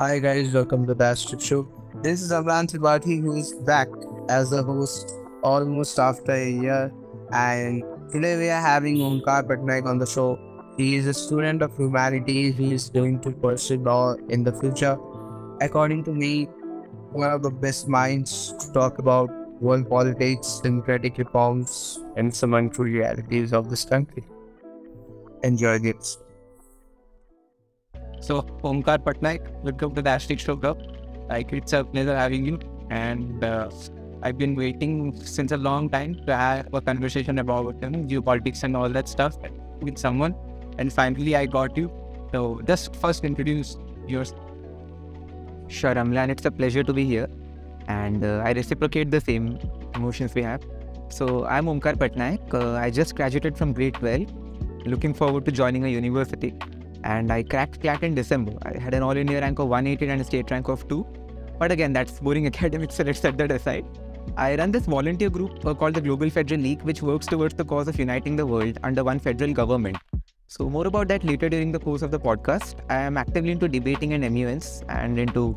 Hi guys, welcome to the Astrix Show. This is Amlan Tripathy who is back as a host almost after a year. And today we are having Omkaar Pattanayak on the show. He is a student of humanities. He is going to pursue law in the future. According to me, one of the best minds to talk about world politics, democratic reforms, and some untrue realities of this country. Enjoy this. So, Omkaar Pattanayak, welcome to the Astrix Show Club. Like, it's a pleasure having you. And uh, I've been waiting since a long time to have a conversation about you know, geopolitics and all that stuff with someone. And finally, I got you. So, just first introduce yourself. Sure, Amlan, it's a pleasure to be here. And uh, I reciprocate the same emotions we have. So, I'm Omkaar Pattanayak. Uh, I just graduated from grade 12. Looking forward to joining a university. And I cracked CLAT in December. I had an all India rank of 180 and a state rank of 2. But again, that's boring academics, so let's set that aside. I run this volunteer group uh, called the Global Federal League, which works towards the cause of uniting the world under one federal government. So, more about that later during the course of the podcast. I am actively into debating and MUNs and into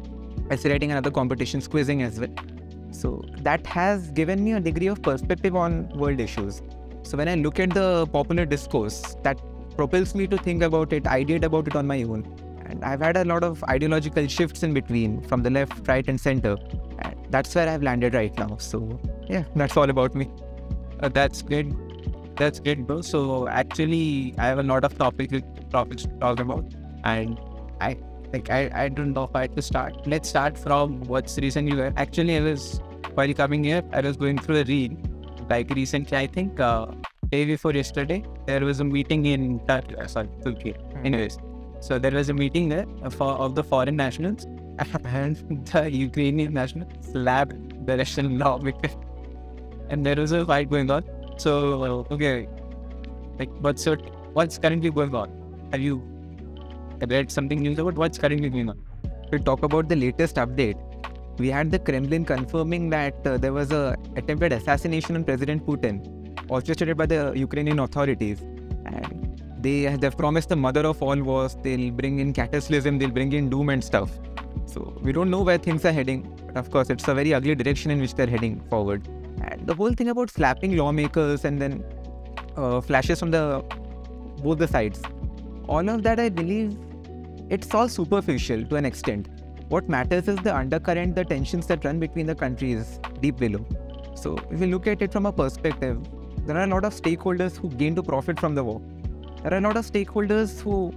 essay writing and other competitions, quizzing as well. So, that has given me a degree of perspective on world issues. So, when I look at the popular discourse, that propels me to think about it, ideate about it on my own. And I've had a lot of ideological shifts in between from the left, right, and center. And that's where I've landed right now. So, yeah, that's all about me. Uh, that's good. That's good, bro. So, actually, I have a lot of topics, topics to talk about. And I like, I, I don't know had to start. Let's start from what's recent. recently. Actually, I was, while coming here, I was going through a reel. Like, recently, I think, uh, day before yesterday, there was a meeting in Turkey, uh, sorry, Turkey. Anyways, so there was a meeting there for of the foreign nationals, and the Ukrainian national slapped the Russian lawmaker, and there was a fight going on. So okay, like what's your, what's currently going on? Have you read something news about what's currently going on? To talk about the latest update, we had the Kremlin confirming that uh, there was a attempted assassination on President Putin, orchestrated by the Ukrainian authorities, and they have promised the mother of all wars. They'll bring in cataclysm, they'll bring in doom and stuff. So we don't know where things are heading, but of course, it's a very ugly direction in which they're heading forward. And the whole thing about slapping lawmakers and then uh, flashes from the both the sides, all of that, I believe, it's all superficial to an extent. What matters is the undercurrent, the tensions that run between the countries deep below. So, if you look at it from a perspective, there are a lot of stakeholders who gain to profit from the war. There are a lot of stakeholders who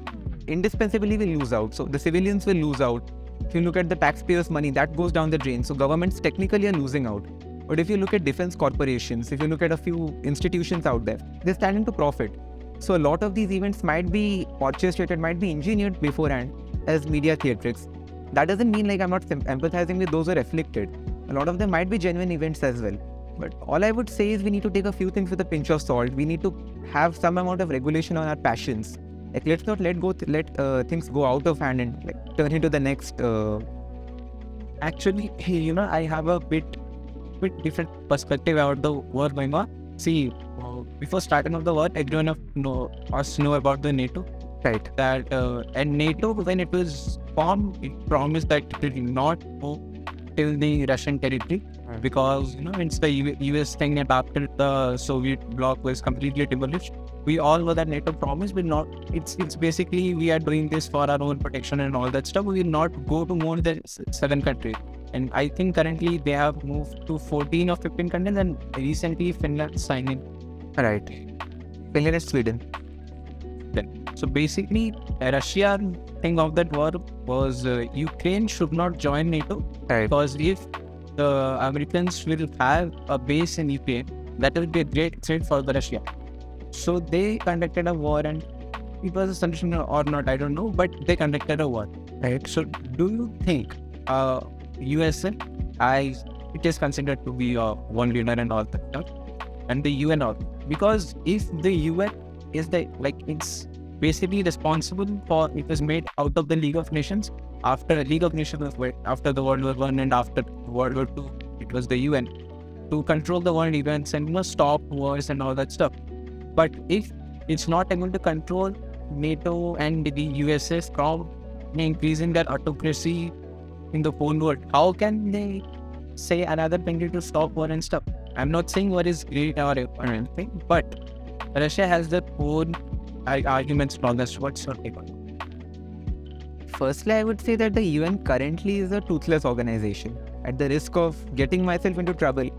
indispensably will lose out. So, the civilians will lose out. If you look at the taxpayers' money, that goes down the drain. So, governments technically are losing out. But if you look at defense corporations, if you look at a few institutions out there, they're standing to profit. So a lot of these events might be orchestrated, might be engineered beforehand as media theatrics. That doesn't mean like I'm not empathizing with those who are afflicted. A lot of them might be genuine events as well. But all I would say is we need to take a few things with a pinch of salt. We need to have some amount of regulation on our passions. Like let's not let go, th- let uh, things go out of hand and like turn into the next. Uh... Actually, you know, I have a bit, bit different perspective about the war going on. See, before starting of the war, everyone of know us know about the NATO. Right. That uh, and NATO when it was formed, it promised that it will not go till the Russian territory. Because you know it's the US thing that after the Soviet bloc was completely demolished. We all know that NATO promised, but not. It's it's basically we are doing this for our own protection and all that stuff. We will not go to more than seven countries. And I think currently they have moved to 14 or 15 countries, and recently Finland signed in Right. Finland and Sweden. So basically, a Russian thing of that war was uh, Ukraine should not join NATO Right. because if the Americans will have a base in Ukraine, that will be a great threat for the Russia. So they conducted a war, and it was a solution or not, I don't know, but they conducted a war. Right. So do you think uh, I it is considered to be a one leader and all that and the UN all because if the UN is the like it's basically responsible for it was made out of the League of Nations after League of Nations was after the World War One and after World War Two, it was the UN to control the world events and you know, stop wars and all that stuff. But if it's not able to control NATO and the USS from increasing their autocracy in the whole world, how can they say another country to stop war and stuff? I'm not saying war is great or, anything, but Russia has their own arguments this. What's your take on? Firstly, I would say that the UN currently is a toothless organization. At the risk of getting myself into trouble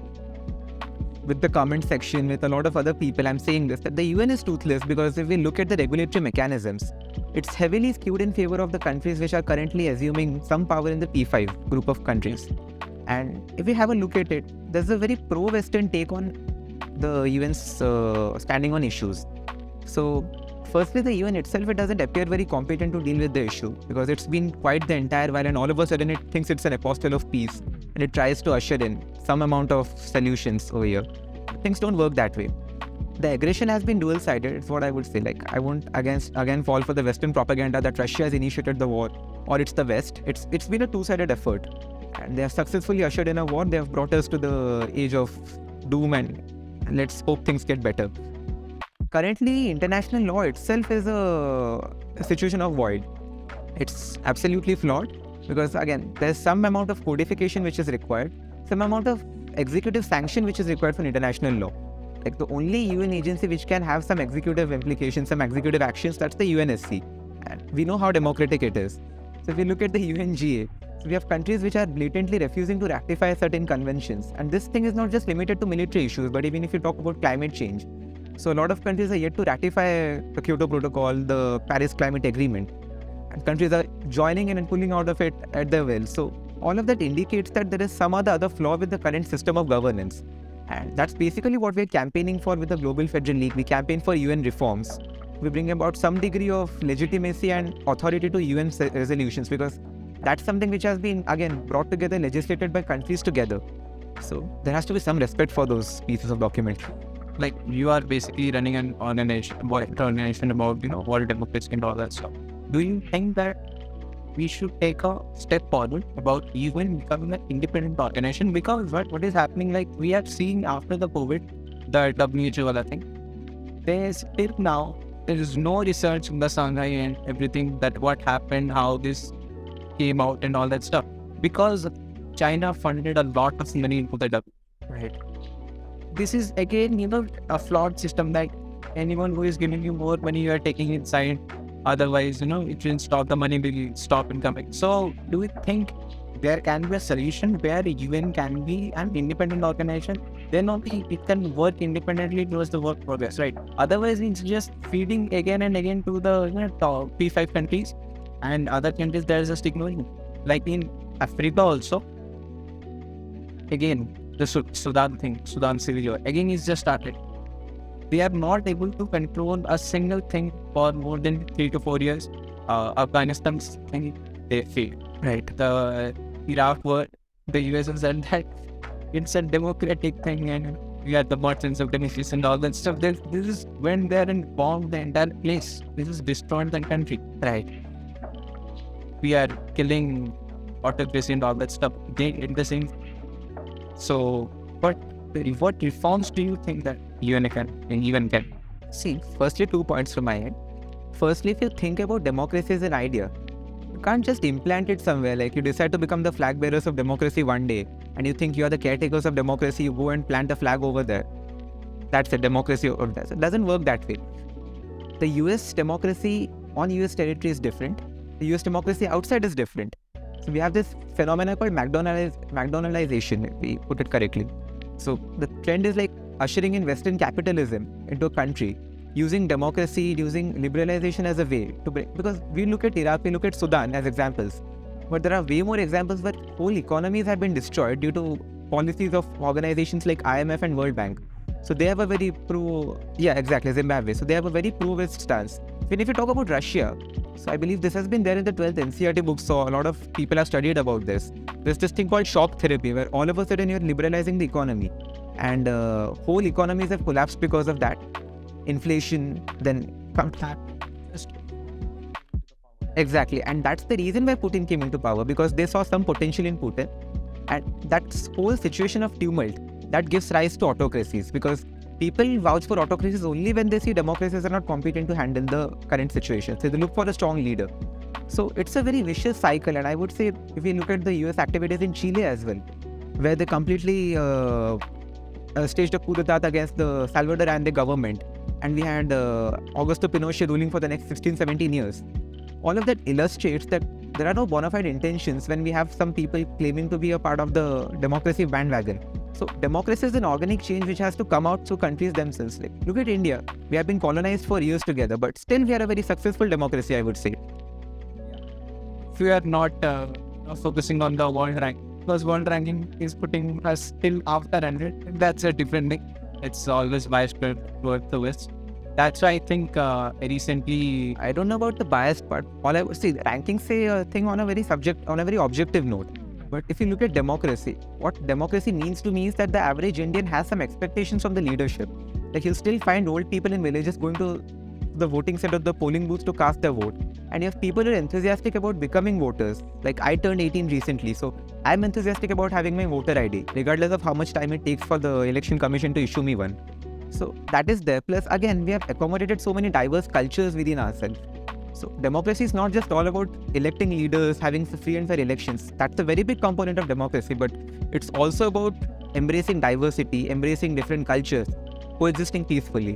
with the comment section, with a lot of other people, I'm saying this that the UN is toothless because if we look at the regulatory mechanisms, it's heavily skewed in favor of the countries which are currently assuming some power in the P5 group of countries. And if we have a look at it, there's a very pro Western take on the UN's uh, standing on issues. So, firstly, the UN itself it doesn't appear very competent to deal with the issue because it's been quite the entire while, and all of a sudden it thinks it's an apostle of peace and it tries to usher in some amount of solutions over here. Things don't work that way. The aggression has been dual-sided. It's what I would say. Like I won't against again fall for the Western propaganda that Russia has initiated the war or it's the West. It's it's been a two-sided effort, and they have successfully ushered in a war. They have brought us to the age of doom and let's hope things get better. Currently, international law itself is a, situation of void. It's absolutely flawed because, again, there's some amount of codification which is required, some amount of executive sanction which is required for international law. Like the only UN agency which can have some executive implications, some executive actions, that's the UNSC. And we know how democratic it is. So if we look at the UNGA, so we have countries which are blatantly refusing to ratify certain conventions. And this thing is not just limited to military issues, but even if you talk about climate change. So a lot of countries are yet to ratify the Kyoto Protocol, the Paris Climate Agreement. And countries are joining in and pulling out of it at their will. So all of that indicates that there is some other other flaw with the current system of governance. And that's basically what we're campaigning for with the Global Federal League. We campaign for UN reforms. We bring about some degree of legitimacy and authority to UN resolutions because that's something which has been again brought together, legislated by countries together. So there has to be some respect for those pieces of documentary. Like you are basically running an organization, organization about you know world democracy and all that stuff. Do you think that we should take a step forward about even becoming an independent organization? Because what what is happening, like we are seeing after the COVID, the WHO wala thing, there's till now there is no research in the Shanghai and everything that what happened, how this came out and all that stuff. Because China funded a lot of money into the W. Right. This is again, you know, a flawed system that anyone who is giving you more money, you are taking inside. Otherwise, you know, it will stop the money will stop incoming. So, do you think there can be a solution where UN can be an independent organization? Then only it can work independently towards the work progress, right? Otherwise, it's just feeding again and again to the you know, top P5 countries and other countries. There is just ignoring. Like in Africa also. Again, the Sudan thing, Sudan civil war, again is just started. They are not able to control a single thing for more than three to four years. Uh, Afghanistan's thing, they failed. Right. The Iraq war, the US said that it's a democratic thing and we are the merchants of benefice and all that stuff. This, this is when they're in bomb the entire place. This is destroying the country. Right. We are killing autocracy and all that stuff. They the same. So, what what reforms do you think that UN can even can? See, firstly, two points from my end. Firstly, if you think about democracy as an idea, you can't just implant it somewhere. Like you decide to become the flag bearers of democracy one day, and you think you are the caretakers of democracy, you go and plant a flag over there. That's a democracy. It doesn't work that way. The US democracy on US territory is different. The US democracy outside is different. We have this phenomena called McDonald's, McDonaldization, if we put it correctly. So the trend is like ushering in Western capitalism into a country using democracy, using liberalization as a way to bring. Because we look at Iraq, we look at Sudan as examples, but there are way more examples where whole economies have been destroyed due to policies of organizations like IMF and World Bank. So they have a very pro, yeah, exactly, Zimbabwe. So they have a very pro-West stance. Even if you talk about Russia, so I believe this has been there in the 12th NCERT book. So a lot of people have studied about this. There's this thing called shock therapy, where all of a sudden you're liberalizing the economy, and uh, whole economies have collapsed because of that. Inflation, then Exactly, and that's the reason why Putin came into power because they saw some potential in Putin, and that whole situation of tumult that gives rise to autocracies because people vouch for autocracies only when they see democracies are not competent to handle the current situation. So they look for a strong leader. So it's a very vicious cycle, and I would say if we look at the US activities in Chile as well, where they completely uh, uh, staged a coup d'état against the Salvador Allende government, and we had uh, Augusto Pinochet ruling for the next 16, 17 years. All of that illustrates that there are no bona fide intentions when we have some people claiming to be a part of the democracy bandwagon. So democracy is an organic change which has to come out through countries themselves. Like look at India, we have been colonized for years together, but still we are a very successful democracy, I would say. If we are not uh, focusing on the world rank, because world ranking is putting us still after 100, that's a different thing. It's always biased towards the West. That's why I think uh, recently I don't know about the bias part. All I would see rankings say a thing on a very subject on a very objective note. But if you look at democracy, what democracy means to me is that the average Indian has some expectations from the leadership. Like you'll still find old people in villages going to the voting center, the polling booths to cast their vote. And have people are enthusiastic about becoming voters. Like I turned 18 recently, so I'm enthusiastic about having my voter ID, regardless of how much time it takes for the election commission to issue me one. So that is there. Plus, again, we have accommodated so many diverse cultures within ourselves. So democracy is not just all about electing leaders, having free and fair elections. That's a very big component of democracy, but it's also about embracing diversity, embracing different cultures, coexisting peacefully,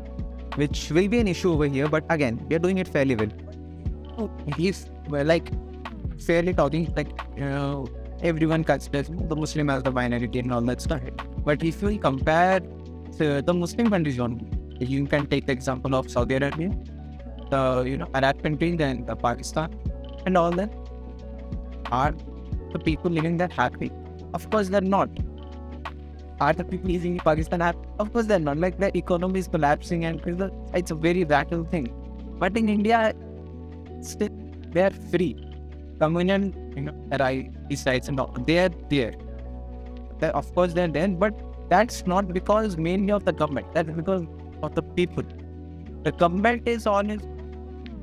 which will be an issue over here. But again, we are doing it fairly well. he's well, like fairly talking like you know everyone considers the Muslim as the minority and all that stuff. But if you compare the, Muslim countries you can take the example of Saudi Arabia, the you know Arab countries, then the Pakistan, and all that. Are the people living there happy? Of course they're not. Are the people living in Pakistan happy? Of course they're not. Like the economy is collapsing and it's a very vital thing. But in India, still they are free. Communion, you know, right, sites and all, they are there. They're, of course, they're there, but that's not because mainly of the government. That's because of the people. The government is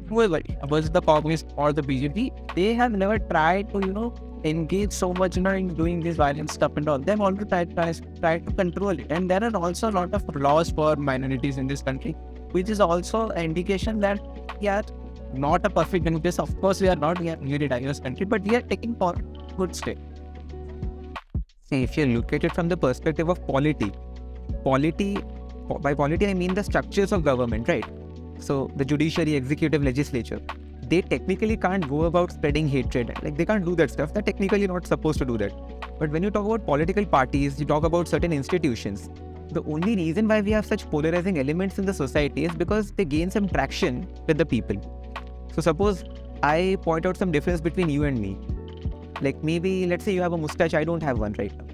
whoever was the Congress or the BJP, they have never tried to, you know, engage so much you know, in doing this violent stuff and all. They've always tried, tried, tried to control it. And there are also a lot of laws for minorities in this country, which is also an indication that yeah, not a perfect democracy. Of course, we are not a very diverse country, but we are taking for good step. See, if you look at it from the perspective of polity, polity, by polity I mean the structures of government, right? So the judiciary, executive, legislature, they technically can't go about spreading hatred. Like they can't do that stuff. They're technically not supposed to do that. But when you talk about political parties, you talk about certain institutions. The only reason why we have such polarizing elements in the society is because they gain some traction with the people. So suppose I point out some difference between you and me. Like maybe let's say you have a mustache, I don't have one right now.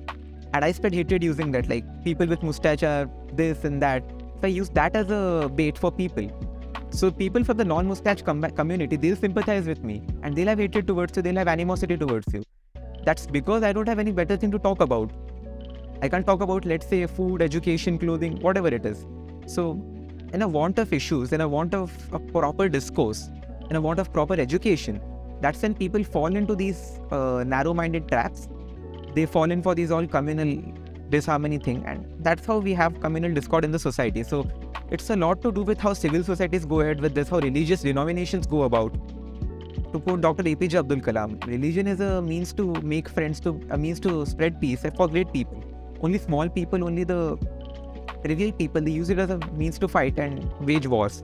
And I spread hatred using that. Like people with mustache are this and that. If I use that as a bait for people, so people from the non-mustache com- community, they'll sympathize with me and they'll have hatred towards you, they'll have animosity towards you. That's because I don't have any better thing to talk about. I can't talk about, let's say, food, education, clothing, whatever it is. So, in a want of issues, in a want of a proper discourse, in a want of proper education, that's when people fall into these uh, narrow-minded traps. They fall in for these all communal disharmony thing, and that's how we have communal discord in the society. So it's a lot to do with how civil societies go ahead with this, how religious denominations go about. To quote Dr. APJ Abdul Kalam, religion is a means to make friends, to a means to spread peace for great people. Only small people, only the trivial people, they use it as a means to fight and wage wars.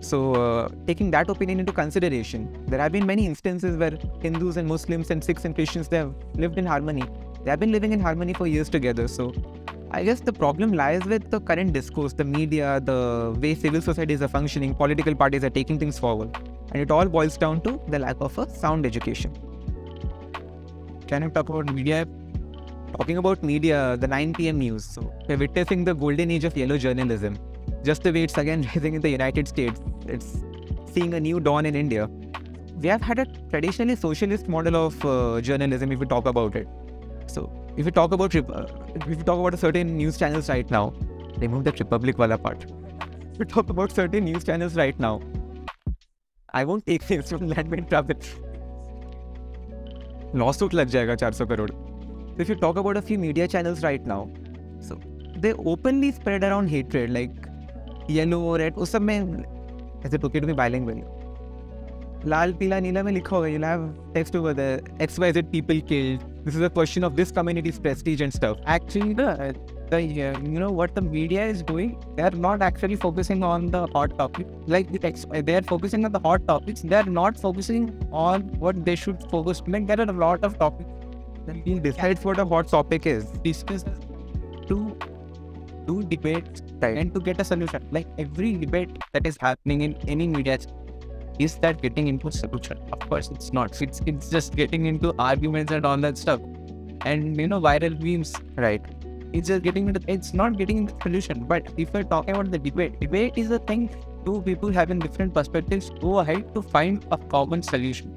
So, uh, taking that opinion into consideration, there have been many instances where Hindus and Muslims and Sikhs and Christians they have lived in harmony. They have been living in harmony for years together. So, I guess the problem lies with the current discourse, the media, the way civil societies are functioning, political parties are taking things forward. And it all boils down to the lack of a sound education. Can you talk about media? Talking about media, the 9 pm news. So, we're witnessing the golden age of yellow journalism. Just the way it's again rising in the United States, it's seeing a new dawn in India. We have had a traditionally socialist model of uh, journalism if we talk about it. So, if we talk about uh, if we talk about a certain news channels right now, remove that Republic wala part. If we talk about certain news channels right now, I won't take names from landmine travel. Lawsuit lag jayega 400 crore. So if you talk about a few media channels right now, so they openly spread around hatred like yellow, red. उस सब में is it okay to be bilingual? लाल पीला नीला में लिखा होगा you'll have text over there XYZ people killed this is a question of this community's prestige and stuff. Actually the, the you know what the media is doing? They're not actually focusing on the hot topic. Like the text they're focusing on the hot topics. They're not focusing on what they should focus like there are a lot of topics we decides what a hot topic is. Discuss to do debates and to get a solution. Like every debate that is happening in any media is that getting into solution? Of course it's not. It's it's just getting into arguments and all that stuff. And you know viral memes right? It's just getting into it's not getting into solution. But if we're talking about the debate debate is a thing two people having different perspectives go ahead to find a common solution.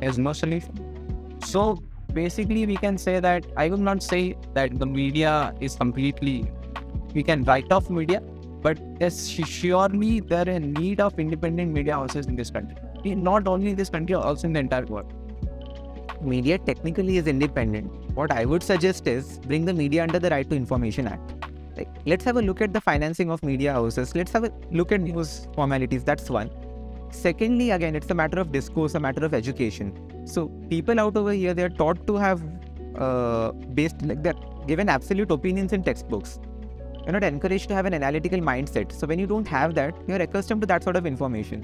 There's no solution. So basically we can say that i will not say that the media is completely we can write off media but surely there are in need of independent media houses in this country not only in this country also in the entire world media technically is independent. What I would suggest is bring the media under the Right to Information Act. Like, let's have a look at the financing of media houses. Let's have a look at those formalities. That's one. Secondly, again, it's a matter of discourse, a matter of education. So people out over here, they're taught to have uh, based like they're given absolute opinions in textbooks. You're not encouraged to have an analytical mindset. So when you don't have that, you're accustomed to that sort of information.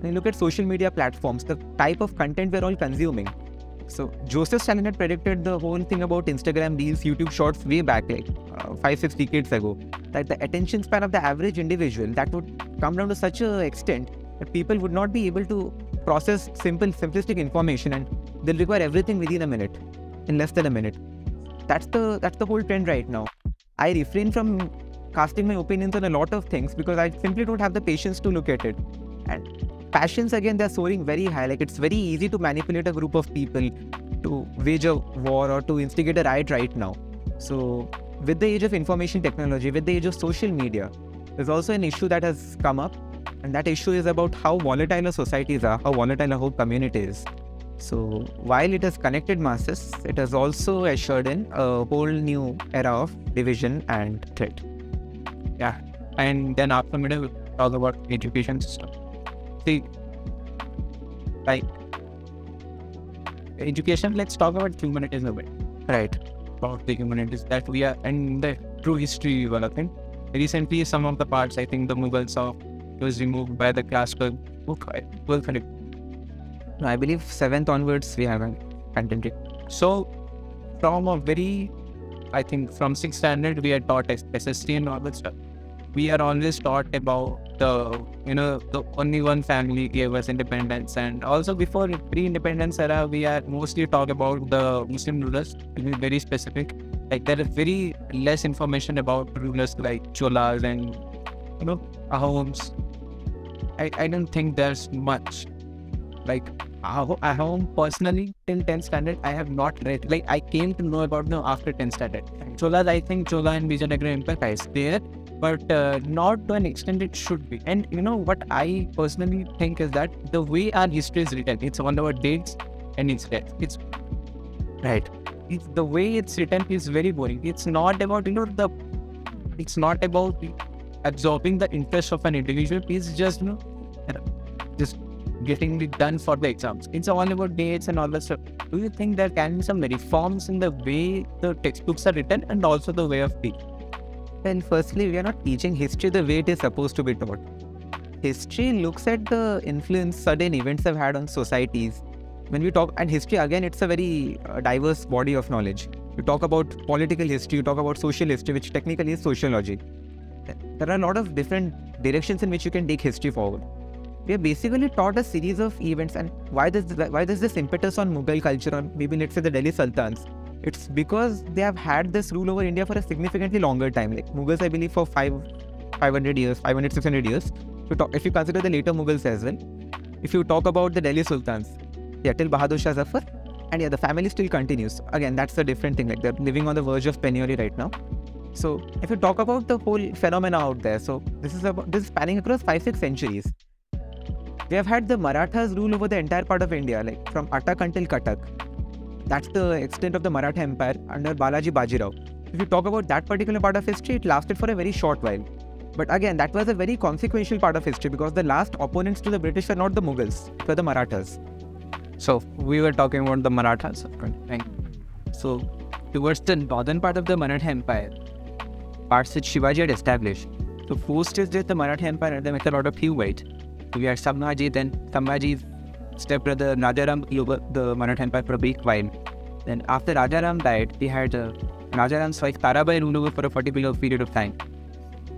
When you look at social media platforms, the type of content we're all consuming, so Joseph Stalin had predicted the whole thing about Instagram Reels, YouTube Shorts way back, like uh, five, six decades ago. That the attention span of the average individual that would come down to such a extent that people would not be able to process simple, simplistic information, and they'll require everything within a minute, in less than a minute. That's the that's the whole trend right now. I refrain from casting my opinions on a lot of things because I simply don't have the patience to look at it. And passions again they're soaring very high. Like it's very easy to manipulate a group of people to wage a war or to instigate a riot right now. So with the age of information technology with the age of social media there's also an issue that has come up. And that issue is about how volatile our societies are how volatile our whole community is. So while it has connected masses it has also ushered in a whole new era of division and threat and then after middle we'll talk about education system. See like education let's talk about humanities a bit. Right. About the humanities that we are and the true history development recently some of the parts i think the mughals of was removed by the classical book I- well i believe seventh onwards we have a content so from a very i think from sixth standard we are taught sst and all that stuff we are always taught about the you know the only one family gave us independence. And also before pre-independence era we are mostly talk about the muslim rulers to be very specific. Like there is very less information about rulers like cholas and you know ahoms. I, I don't think there's much. Like Aho- Ahom personally till 10th standard I have not read. Like I came to know about them after 10th standard. Cholas I think Chola and Vijayanagara Empire is there but uh, not to an extent it should be. And you know what I personally think is that the way our history is written it's on our dates and it's death. It's right. It's the way it's written is very boring. It's not about you know the it's not about absorbing the interest of an individual. It's just you know just getting it done for the exams. It's all about dates and all that stuff. Do you think there can be some reforms in the way the textbooks are written and also the way of teaching Well, firstly, we are not teaching history the way it is supposed to be taught. History looks at the influence certain events have had on societies. When we talk, and history again, it's a very uh, diverse body of knowledge. You talk about political history, you talk about social history, which technically is sociology. There are a lot of different directions in which you can take history forward. We are basically taught a series of events, and why does why does this impetus on Mughal culture, or maybe let's say the Delhi Sultans? It's because they have had this rule over India for a significantly longer time. Like Mughals, I believe, for five, 500 years, 500, 600 years. If you, talk, if you consider the later Mughals as well, if you talk about the Delhi Sultans, yeah, till Bahadur Shah Zafar, and yeah, the family still continues. Again, that's a different thing. Like they're living on the verge of penury right now. So if you talk about the whole phenomena out there, so this is about this is spanning across five, six centuries. We have had the Marathas rule over the entire part of India, like from Attak until Cuttack. That's the extent of the Maratha Empire under Balaji Bajirao. If you talk about that particular part of history, it lasted for a very short while. But again, that was a very consequential part of history because the last opponents to the British were not the Mughals, it were the Marathas. So we were talking about the Marathas, right? So towards the northern part of the Maratha Empire, parts that Shivaji had established. So first is the Maratha Empire, and they met a lot of Huvite. We had Sambhaji, then Sambhaji's stepbrother Rajaram over the Maratha Empire for a brief while. Then after Rajaram died, we had uh, Rajaram's wife Tarabai rule over for a particular period of time.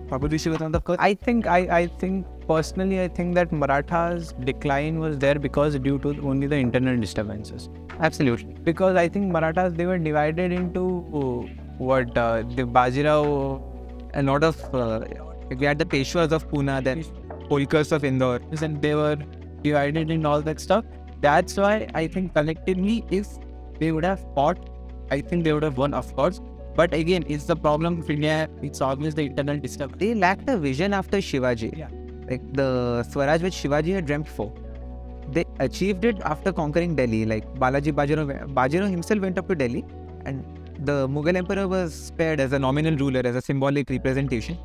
Probably she was on the first. I think I, I think personally I think that Marathas decline was there because due to only the internal disturbances. Absolutely. Because I think Marathas they were divided into uh, what uh, the Bajirao A lot of, uh, we had the Peshwas of Pune, then Holkars of Indore. and they were divided in all that stuff. That's why I think collectively if they would have fought, I think they would have won of course. But again, it's the problem of India. It's always the internal disturbance. They lacked a vision after Shivaji. Yeah. Like the Swaraj which Shivaji had dreamt for. They achieved it after conquering Delhi. Like Balaji Bajirao, Bajirao himself went up to Delhi and the Mughal emperor was spared as a nominal ruler, as a symbolic representation.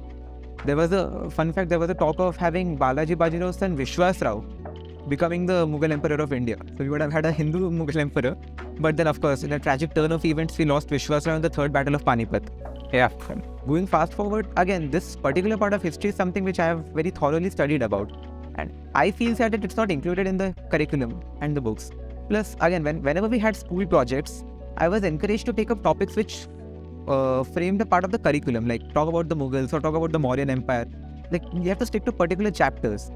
There was a fun fact, there was a talk of having Balaji Bajirao's son Vishwas Rao becoming the Mughal emperor of India. So we would have had a Hindu Mughal emperor. But then, of course, in a tragic turn of events, we lost Vishwas Rao in the third battle of Panipat. Yeah. Going fast forward, again, this particular part of history is something which I have very thoroughly studied about. And I feel sad that it's not included in the curriculum and the books. Plus, again, when, whenever we had school projects, I was encouraged to take up topics which uh, framed a part of the curriculum, like talk about the Mughals or talk about the Mauryan Empire. Like, you have to stick to particular chapters.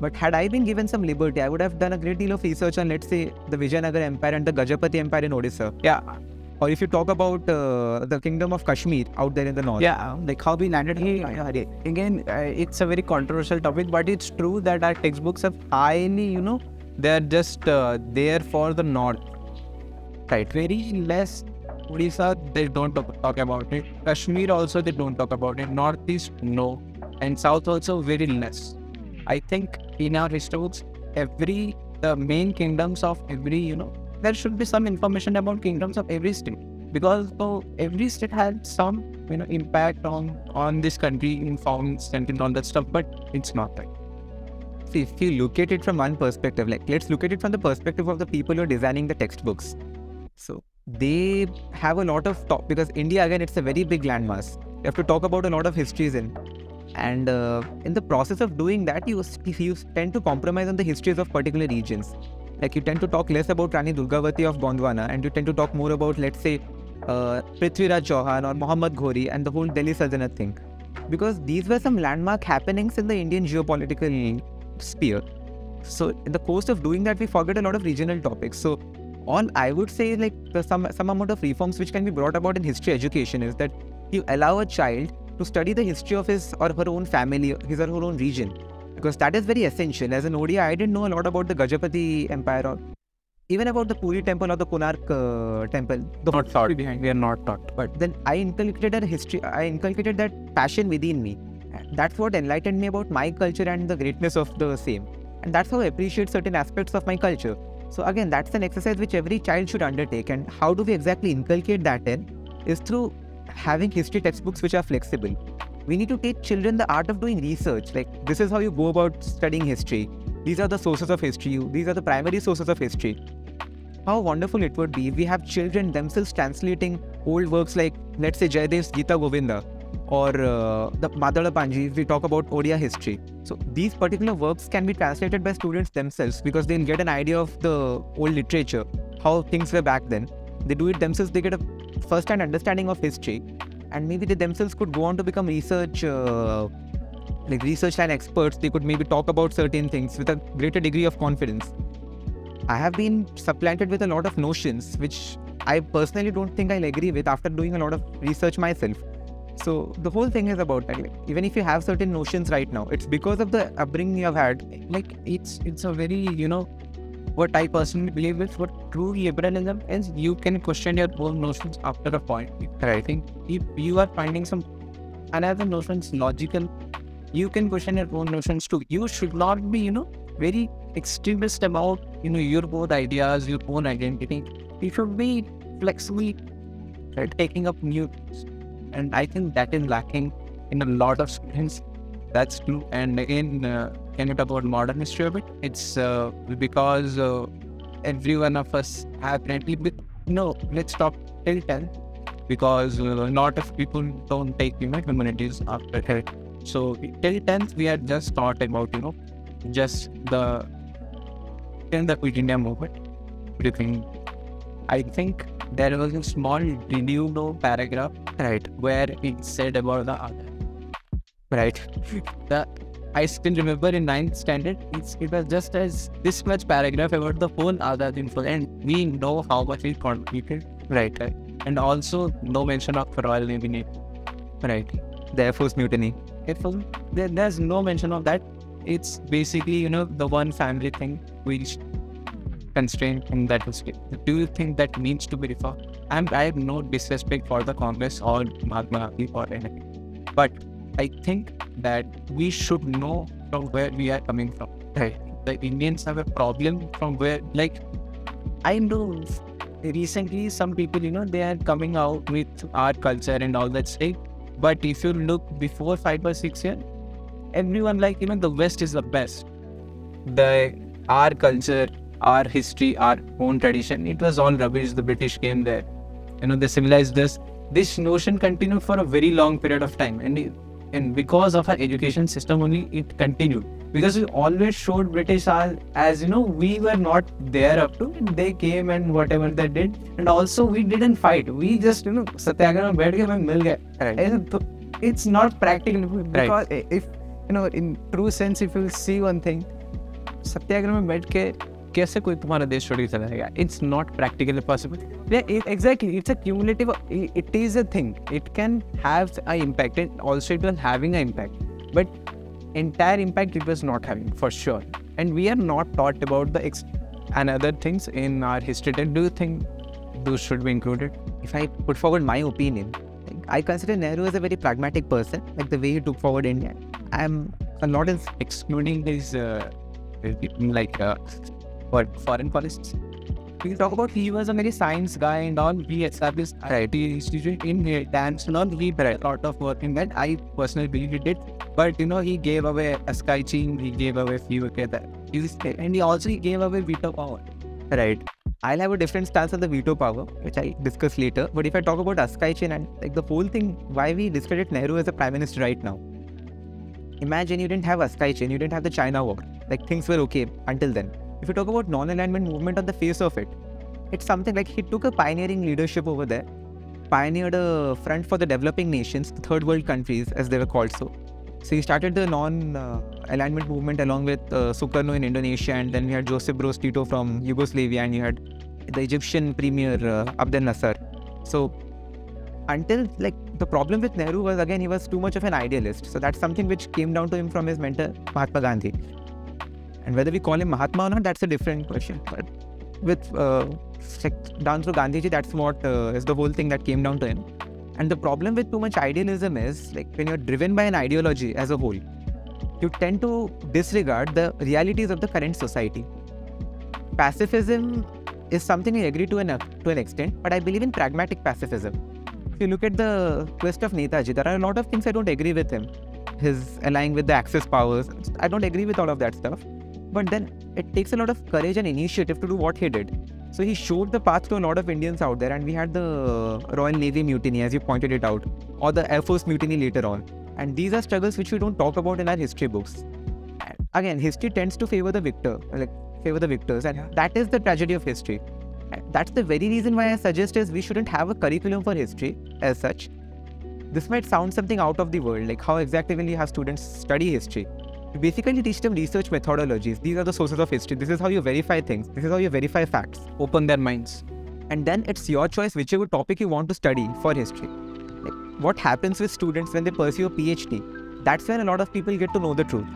But had I been given some liberty, I would have done a great deal of research on, let's say, the Vijayanagar Empire and the Gajapati Empire in Odisha. Yeah. Or if you talk about uh, the kingdom of Kashmir out there in the north. Yeah, like how we landed. here. Again, uh, it's a very controversial topic, but it's true that our textbooks have highly, you know, they're just uh, there for the north. Right. Very less. Odisha, they don't talk, talk about it. Kashmir also, they don't talk about it. Northeast, no. And South also, very less. I think in our books, every the main kingdoms of every, you know, there should be some information about kingdoms of every state because so every state had some, you know, impact on on this country in found sentient on that stuff, but it's not right. See, if you look at it from one perspective, like let's look at it from the perspective of the people who are designing the textbooks. So they have a lot of talk because India again it's a very big landmass. You have to talk about a lot of histories in, and uh, in the process of doing that, you you tend to compromise on the histories of particular regions. Like you tend to talk less about Rani Durgavati of Gondwana, and you tend to talk more about let's say uh, Prithviraj Chauhan or Muhammad Ghori and the whole Delhi Sultanate thing, because these were some landmark happenings in the Indian geopolitical sphere. So in the course of doing that, we forget a lot of regional topics. So all I would say like some some amount of reforms which can be brought about in history education is that you allow a child to study the history of his or her own family, his or her own region, because that is very essential. As an ODI, I didn't know a lot about the Gajapati Empire or even about the Puri Temple or the Konark uh, Temple. The Not taught. Behind. We are not taught. but then I inculcated a history. I inculcated that passion within me. That's what enlightened me about my culture and the greatness of the same. And that's how I appreciate certain aspects of my culture. So again, that's an exercise which every child should undertake. And how do we exactly inculcate that in? Is through having history textbooks which are flexible. We need to teach children the art of doing research. Like this is how you go about studying history. These are the sources of history. These are the primary sources of history. How wonderful it would be if we have children themselves translating old works like, let's say, Jayadev's Gita Govinda or uh, the Madala Panji, if we talk about Odia history. So these particular works can be translated by students themselves because they'll get an idea of the old literature, how things were back then. They do it themselves, they get a first-hand understanding of history, and maybe they themselves could go on to become research, uh, like research line experts. They could maybe talk about certain things with a greater degree of confidence. I have been supplanted with a lot of notions which I personally don't think I'll agree with after doing a lot of research myself. So the whole thing is about that. Like, even if you have certain notions right now, it's because of the upbringing you have had. like it's it's a very you know what I personally believe is what true liberalism is you can question your own notions after a point. I think if you are finding some another notions logical, you can question your own notions too. You should not be, you know, very extremist about you know your own ideas, your own identity. You should be flexible, right, taking up new things. And I think that is lacking in a lot of students. That's true. And again, uh, can you talk about modern history of it? It's uh, because uh, every one of us have no, let's stop till 10 because uh, a lot of people don't take you know humanities after it. So till 10th, we had just thought about you know just the in the Quit India movement. What do you think? I think there was a small did you know paragraph Right. where it said about the other. Right. The I still remember in ninth standard, it was just as this much paragraph about the whole Azad info, and we know how much it contributed, Right. right? And also no mention of Royal Navy. Right. The Air Force mutiny. It was there, there's no mention of that. It's basically you know the one family thing which constrained in that history. Do you think that needs to be reformed? I'm, I have no disrespect for the Congress or Mahatma Gandhi or anything, but I think that we should know from where we are coming from. Right. The Indians have a problem from where, like, I know recently some people, you know, they are coming out with our culture and all that stuff. But if you look before five or six years, everyone like even the West is the best. The our culture, our history, our own tradition, it was all rubbish. The British came there, you know, they civilized us. This notion continued for a very long period of time, and and because of our education system only it continued. Because we always showed british as, as you know we were not there up to they came and whatever they did. And also we didn't fight. We just you know satyagraha bed gaye mil gaye it's not practical because right. if you know in true sense if you see one thing satyagraha bed ke कैसे कोई तुम्हारा देश छोड़ के चला जाएगा it's not practically possible exactly it's a cumulative it is a thing it can have a impact it also it was having a impact but entire impact it was not having for sure and we are not taught about the ex- and other things in our history Then do you think those should be included If I put forward my opinion, like, I consider Nehru as a very pragmatic person, like the way he took forward India. I'm a lot in excluding his uh, like uh, what foreign policies. We talk about he was a very science guy and all. He established Right. IT institute in dance and all. He did a lot of work in that. I personally believe he did. But you know, he gave away Aksai Chin. He gave away few that. And he also he gave away veto power. Right. I'll have a different stance on the veto power, which I'll discuss later. But if I talk about Aksai Chin and like the whole thing, why we discredit Nehru as a prime minister right now. Imagine you didn't have Aksai Chin, you didn't have the China war. Like things were okay until then. If you talk about non-alignment movement on the face of it, it's something like he took a pioneering leadership over there, pioneered a front for the developing nations, the third world countries as they were called so. So he started the non-alignment movement along with uh, Sukarno in Indonesia, and then we had Joseph Broz Tito from Yugoslavia, and you had the Egyptian premier uh, Abdel Nasser. So until like the problem with Nehru was again he was too much of an idealist. So that's something which came down to him from his mentor Mahatma Gandhi. And whether we call him Mahatma or not, that's a different question. But with uh, down through Gandhiji, that's what uh, is the whole thing that came down to him. And the problem with too much idealism is like when you're driven by an ideology as a whole, you tend to disregard the realities of the current society. Pacifism is something I agree to an to an extent, but I believe in pragmatic pacifism. If you look at the quest of Netaji, there are a lot of things I don't agree with him. His allying with the Axis powers, I don't agree with all of that stuff. But then it takes a lot of courage and initiative to do what he did. So he showed the path to a lot of Indians out there, and we had the Royal Navy mutiny, as you pointed it out, or the Air Force mutiny later on. And these are struggles which we don't talk about in our history books. Again, history tends to favor the victor, like favor the victors, and that is the tragedy of history. That's the very reason why I suggest is we shouldn't have a curriculum for history as such. This might sound something out of the world, like how exactly will you have students study history? You basically teach them research methodologies. These are the sources of history. This is how you verify things. This is how you verify facts. Open their minds. And then it's your choice whichever topic you want to study for history. Like what happens with students when they pursue a PhD? That's when a lot of people get to know the truth.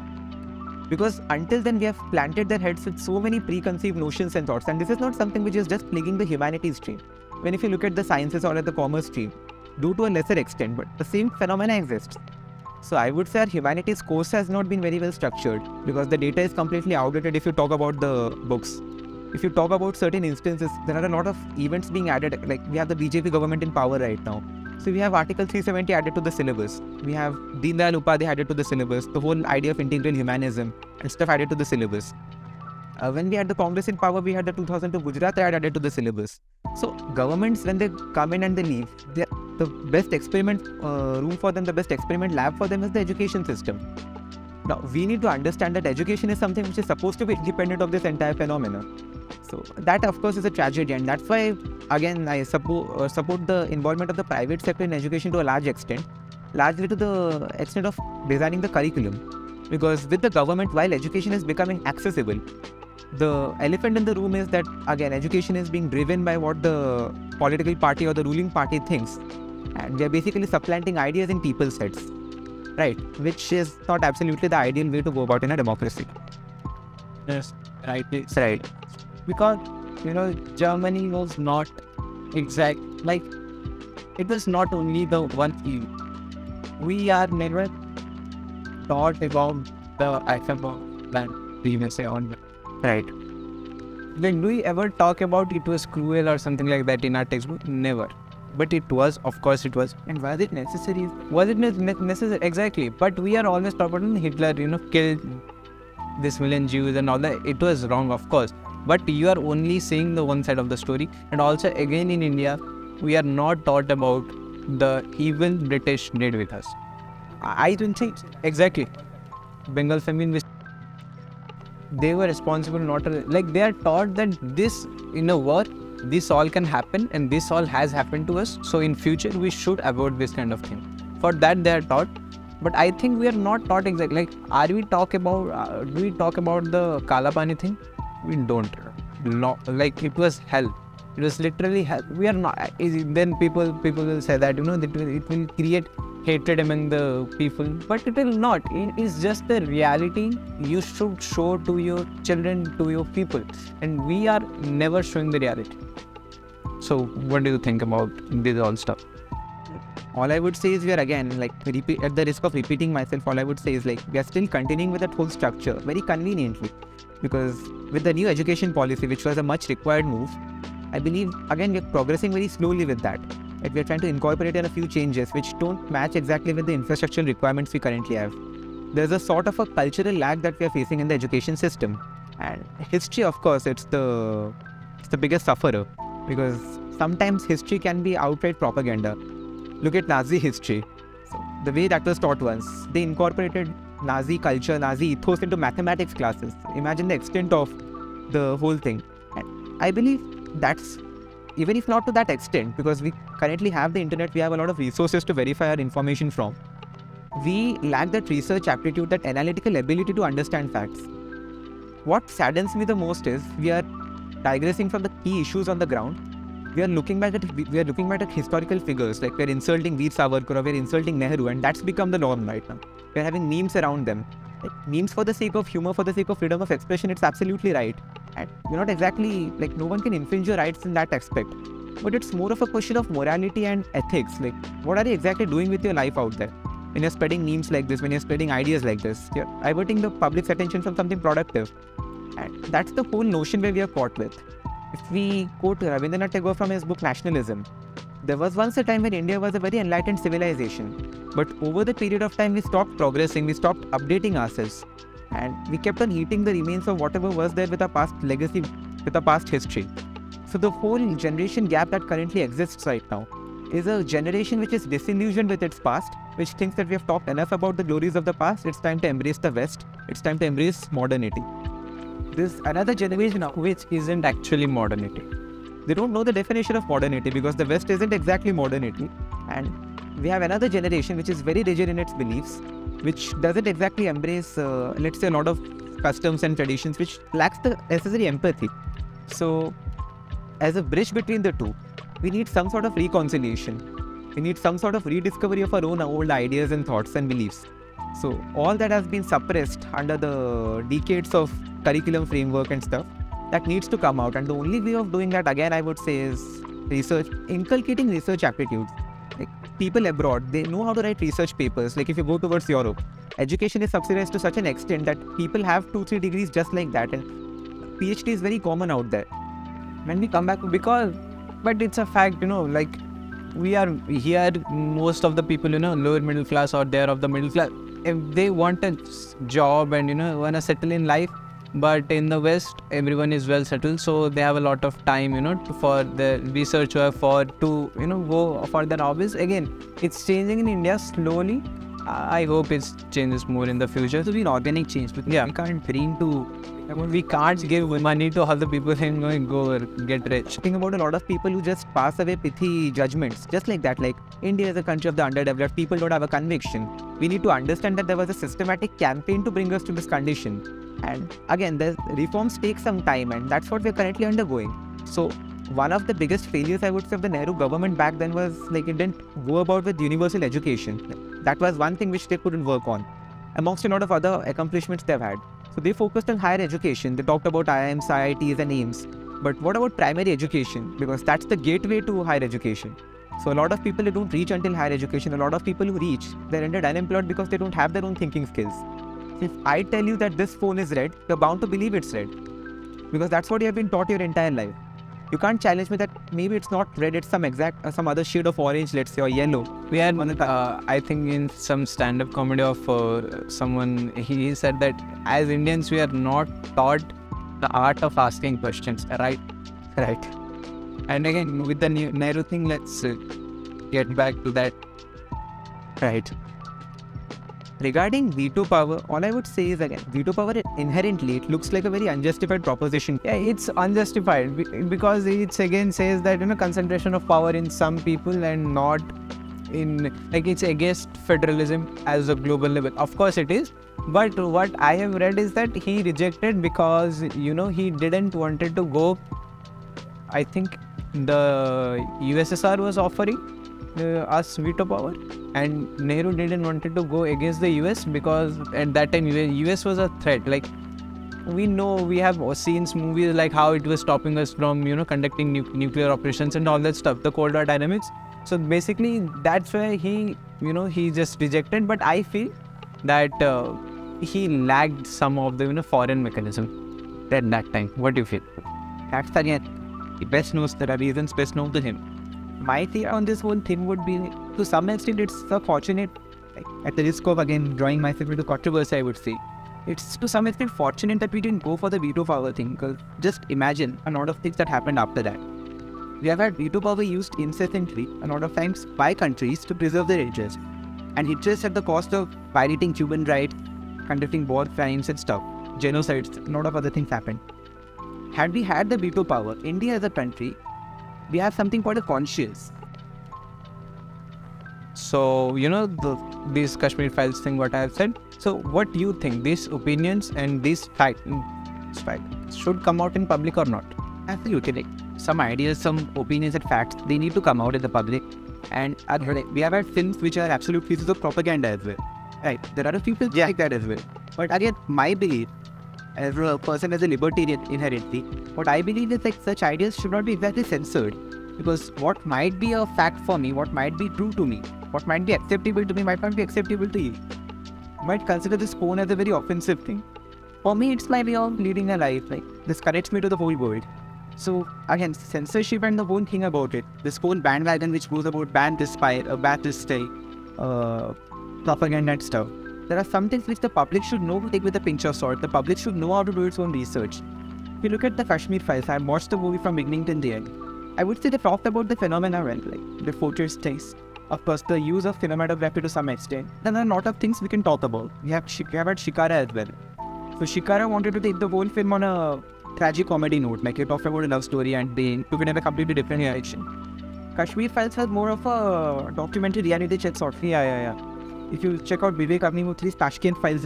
Because until then, we have planted their heads with so many preconceived notions and thoughts. And this is not something which is just plaguing the humanities stream. When if you look at the sciences or at the commerce stream, due to a lesser extent, but the same phenomena exists. So I would say our humanities course has not been very well structured because the data is completely outdated if you talk about the books. If you talk about certain instances, there are a lot of events being added. Like we have the BJP government in power right now. So we have Article 370 added to the syllabus. We have Deen Dayal Upadhyay added to the syllabus. The whole idea of integral humanism and stuff added to the syllabus. Uh, when we had the Congress in power, we had the 2002 Gujarat Act added to the syllabus. So governments, when they come in and they leave, they the best experiment uh, room for them, the best experiment lab for them is the education system. Now we need to understand that education is something which is supposed to be independent of this entire phenomenon. So that, of course, is a tragedy, and that's why, again, I support uh, support the involvement of the private sector in education to a large extent, largely to the extent of designing the curriculum. Because with the government, while education is becoming accessible, the elephant in the room is that again, education is being driven by what the political party or the ruling party thinks, and they are basically supplanting ideas in people's heads, right? Which is not absolutely the ideal way to go about in a democracy. Yes, right. It's Right. because you know Germany was not exact like it was not only the one field. We are never taught about the IFM plan previously on. Right. Like, do we ever talk about it was cruel or something like that in our textbook? Never. But it was, of course, it was. And was it necessary? Was it ne- ne- necessary? Exactly. But we are always talking about Hitler, you know, killed this million Jews and all that. It was wrong, of course. But you are only seeing the one side of the story. And also, again, in India, we are not taught about the evil British did with us. I don't think exactly. Bengal famine, they were responsible, not like they are taught that this in a war, this all can happen, and this all has happened to us. So in future, we should avoid this kind of thing. For that, they are taught. But I think we are not taught exactly. Like, are we talk about? Uh, do we talk about the Kalapani thing? We don't. No, like it was hell. It was literally hell. We are not. Then people people will say that you know that will- it will create hatred among the people, but it will not. It is just the reality you should show to your children, to your people, and we are never showing the reality. So, what do you think about this all stuff? all I would say is we are again like repeat at the risk of repeating myself. All I would say is like we are still continuing with that whole structure very conveniently, because with the new education policy, which was a much required move, I believe again we're progressing very slowly with that. Like we're trying to incorporate in a few changes which don't match exactly with the infrastructural requirements we currently have. There's a sort of a cultural lag that we are facing in the education system, and history, of course, it's the it's the biggest sufferer because sometimes history can be outright propaganda look at Nazi history. So the way that was taught once, they incorporated Nazi culture, Nazi ethos into mathematics classes. Imagine the extent of the whole thing. And I believe that's even if not to that extent, because we currently have the internet, we have a lot of resources to verify our information from. We lack that research aptitude, that analytical ability to understand facts. What saddens me the most is we are digressing from the key issues on the ground we are looking back at we are looking back at historical figures like we are insulting Veer Savarkar or we are insulting Nehru and that's become the norm right now. We are having memes around them. Like memes for the sake of humor, for the sake of freedom of expression, it's absolutely right. And you're not exactly like no one can infringe your rights in that aspect. But it's more of a question of morality and ethics. Like what are you exactly doing with your life out there? When you're spreading memes like this, when you're spreading ideas like this, you're diverting the public's attention from something productive. And that's the whole notion where we are caught with if we quote Rabindranath Tagore from his book Nationalism, there was once a time when India was a very enlightened civilization. But over the period of time, we stopped progressing, we stopped updating ourselves, and we kept on eating the remains of whatever was there with our past legacy, with our past history. So the whole generation gap that currently exists right now is a generation which is disillusioned with its past, which thinks that we have talked enough about the glories of the past. It's time to embrace the West. It's time to embrace modernity. There's another generation now Which isn't actually modernity. they don't know the definition of modernity because the West isn't exactly modernity. And we have another generation which is very rigid in its beliefs, which doesn't exactly embrace, uh, let's say, a lot of customs and traditions, which lacks the necessary empathy. So, as a bridge between the two, we need some sort of reconciliation. We need some sort of rediscovery of our own old ideas and thoughts and beliefs. So, all that has been suppressed under the decades of curriculum framework and stuff that needs to come out. And the only way of doing that again i would say is research inculcating research aptitudes. Like people abroad they know how to write research papers. Like if you go towards europe education is subsidized to such an extent that people have two three degrees just like that. And phd is very common out there. When we come back because but it's a fact you know like we are here most of the people you know lower middle class or they're of the middle class if they want a job and you know want to settle in life but in the west everyone is well settled so they have a lot of time you know for the research work for to you know go for their hobbies. Again it's changing in india slowly i I hope it changes more in the future It will be an organic change because Yeah. we can't bring to we can't give money to all the people and go- go get rich Think about a lot of people who just pass away pithy judgments, just like that. Like India is a country of the underdeveloped, people don't have a conviction. We need to understand that there was a systematic campaign to bring us to this condition. And again, the reforms take some time, and that's what we're currently undergoing. So, one of the biggest failures I would say of the Nehru government back then was like it didn't go about with universal education. That was one thing which they couldn't work on, amongst a lot of other accomplishments they've had. So they focused on higher education. They talked about IIMs, IITs, and AIIMS. But what about primary education? Because that's the gateway to higher education. So a lot of people don't reach until higher education, a lot of people who reach, they're ended unemployed because they don't have their own thinking skills. If I tell you that this phone is red, you're bound to believe it's red. Because that's what you have been taught your entire life. You can't challenge me that maybe it's not red, it's some exact uh, some other shade of orange, let's say, or yellow. We had, uh, I think, in some stand-up comedy of uh, someone, he said that as Indians, we are not taught the art of asking questions, right? Right. And again, with the Ne- Nehru thing, let's uh, get back to that. Right. Regarding veto power, all I would say is again, veto power inherently it looks like a very unjustified proposition. Yeah, it's unjustified because it again says that you know concentration of power in some people and not in like it's against federalism as a global level. Of course, it is. But what I have read is that he rejected because you know he didn't wanted to go. I think the USSR was offering uh, us veto power, and Nehru didn't wanted to go against the US because at that time US was a threat. Like we know we have seen movies like how it was stopping us from you know conducting nu- nuclear operations and all that stuff the cold war dynamics so basically that's why he you know he just rejected but i feel that uh, he lacked some of the you know foreign mechanism at that time what do you feel That's again, he best knows there are reasons best known to him. My theory on this whole thing would be to some extent it's fortunate, like, at the risk of again drawing myself into controversy, I would say. It's to some extent fortunate that we didn't go for the veto power thing because just imagine a lot of things that happened after that. We have had veto power used incessantly a lot of times by countries to preserve their interests. And interests at the cost of violating human rights, conducting war crimes and stuff, genocides, a lot of other things happened. Had we had the veto power, India as a country, we have something called a conscience. So you know the this kashmir files thing what i have said so what do you think these opinions and these fact, mm, facts should come out in public or not Absolutely. Like some ideas, some opinions and facts, they need to come out in the public. And we have had films which are absolute pieces of propaganda as well. Right. There are a few films like that as well. But again, my belief, as a person as a libertarian inherently, what I believe is like such ideas should not be exactly censored. Because what might be a fact for me, what might be true to me, what might be acceptable to me might not be acceptable to you. You might consider this phone as a very offensive thing. For me, it's my way of leading a life. Like this connects me to the whole world. So again, censorship and the whole thing about it. This whole bandwagon which goes about ban this spy, uh, ban this stay, uh, propaganda and stuff. There are some things which the public should know to take with a pinch of salt. The public should know how to do its own research. If you look at the Kashmir files, I watched the movie from beginning to the end. I would say they talked about the phenomena well, like the photos things. Of course, the use of cinematography to some extent. Then there are a lot of things we can talk about. We have, we have had Shikara as well. So Shikara wanted to take the whole film on a tragic comedy note, like he talked about a love story and they took it in a completely different direction. Kashmir Files has more of a documentary reality check sort. yeah yeah yeah If you check out Vivek Agnihotri's Tashkent Files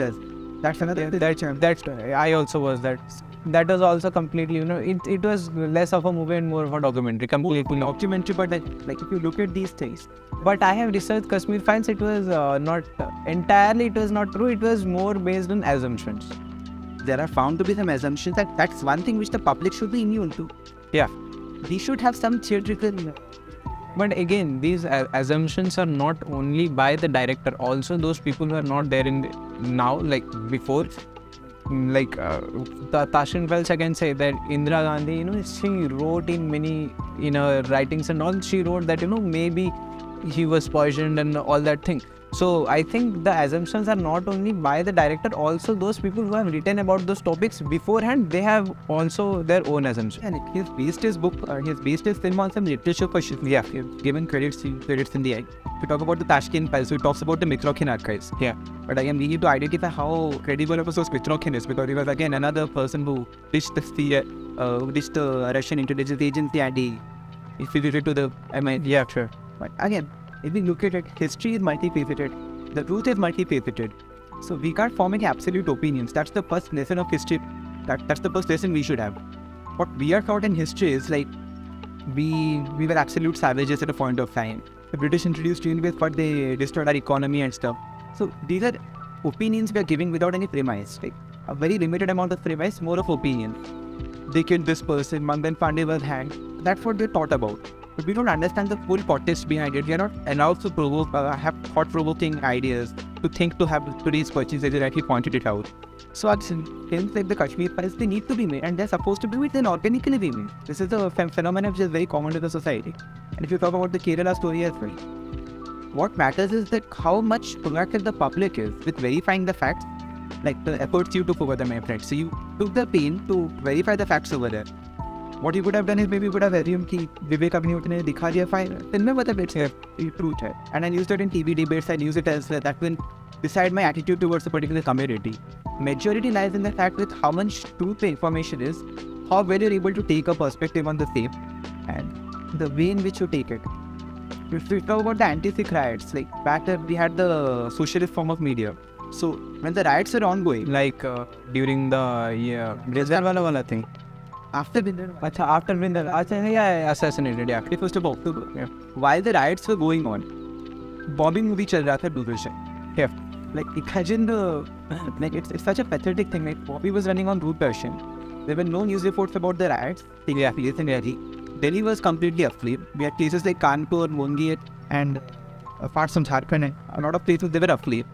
that's another that that I also was that. That was also completely, you know, it, it was less of a movie and more of a documentary. Completely. documentary, but like, like if you look at these things, But I have researched Kashmir Files. It was uh, not uh, entirely. It was not true. It was more based on assumptions. there are found to be some assumptions that that's one thing which the public should be immune to. Yeah. We should have some theatrical But again, these a- assumptions are not only by the director. Also, those people who are not there in the, now, like before, like uh, Ta- Tashin Wells again say that Indira Gandhi, you know, she wrote in many, in her writings and all, she wrote that, you know, maybe he was poisoned and all that thing. So I think the assumptions are not only by the director, also those people who have written about those topics beforehand, they have also their own assumptions. and he's based his book, uh, he's based his film on some literature questions. Yeah, given credits credits in the end. We talk about the Tashkent files, so he talks about the Mitrokhin archives. Yeah. But again, we need to identify how credible of a source Mitrokhin is because he was again another person who ditched the uh, ditched the Russian intelligence agency and he he fitted to the I mean Yeah, sure. But again, if we look at it, history is multifaceted. The truth is multifaceted. So we can't form any absolute opinions. That's the first lesson of history. That, that's the first lesson we should have. What we are taught in history is like we we were absolute savages at a point of time. The British introduced unions, but they destroyed our economy and stuff. So these are opinions we are giving without any premise. Like a very limited amount of premise, more of opinion. They killed this person, Mangal Pandey was hanged. That's what we're taught about but we don't understand the full context behind it. We are not allowed to provoke, uh, have thought-provoking ideas, to think to have today's purchase, as you rightly pointed it out. So, actually, things like the Kashmir files, they need to be made, and they're supposed to be made, then organically be made. This is a ph- phenomenon which is very common to the society. And if you talk about the Kerala story as well, what matters is that how much proactive the public is with verifying the facts, like the efforts you took over there, my friend. So you took the pain to verify the facts over there what he could have done is maybe would have assumed ki Vivek Abhinayot ne dikha diya fine film mein bata it's truth hai and I used it in TV debates. I use it as that will decide my attitude towards a particular community. Majority lies in the fact with how much truth the information is how well you're able to take a perspective on the same and the way in which you take it. If we talk about the anti-Sikh riots like back then we had the socialist form of media. So when the riots are ongoing like uh, during the yeah, Rajwala thing after Bindar Acha, after the Acha, yeah, yeah, assassinated, yeah. 31st of October. Yeah. While the riots were going on, bombing movie चल रहा था Doordarshan. Yeah. Like imagine the like it's, it's such a pathetic thing. Like Bobby was running on Doordarshan. There were no news reports about the riots. taking place in Delhi. Delhi was completely aflame. We had places like Kanpur, Mungir, and uh, parts of Jharkhand. A lot of places they were aflame.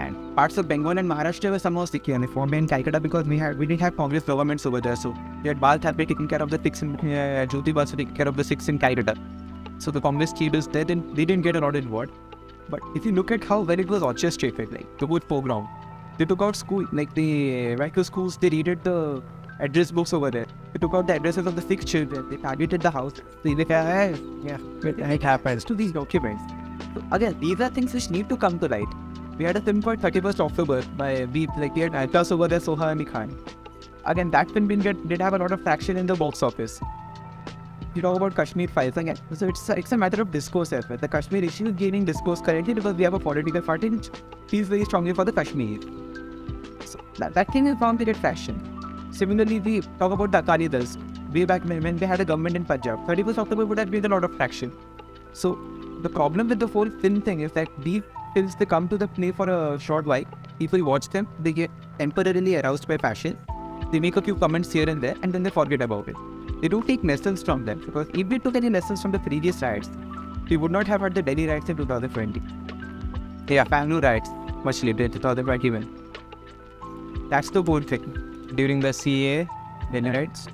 And parts of Bengal and Maharashtra were somehow secure. And Bombay and Calcutta because we had we didn't have Congress governments over there. So we had Bal Thackeray taking care of the Sikhs in yeah, yeah, Jyoti Basu taking care of the Sikhs in Calcutta. So the Congress leaders they didn't they didn't get a lot involved. But if you look at how well it was orchestrated, like the wood pogrom, they took out school like the uh, rifle schools. They raided the address books over there. They took out the addresses of the six children. They targeted the house. They like, yeah, but it happens to these documents. So again, these are things which need to come to light. We had a film called 31st October by we like we had actors over there, Soha Ali Khan. Again, that film didn't did have a lot of traction in the box office. You talk about Kashmir files again. So it's a, it's a matter of discourse as. The Kashmir issue is gaining discourse currently because we have a political party which feels very strongly for the Kashmir. So that, that thing is bound to get traction. Similarly, we talk about the Akali Dals. Way back when, when they had a government in Punjab, 31st October would have gained a lot of traction. So the problem with the whole film thing is that these films they come to the play for a short while. People watch them, they get temporarily aroused by passion. They make a few comments here and there, and then they forget about it. They don't take lessons from them because if we took any lessons from the previous riots, we would not have had the Delhi riots in 2020. They Yeah, Bangalore riots much later in 2021. That's the whole thing. During the CA, Delhi riots.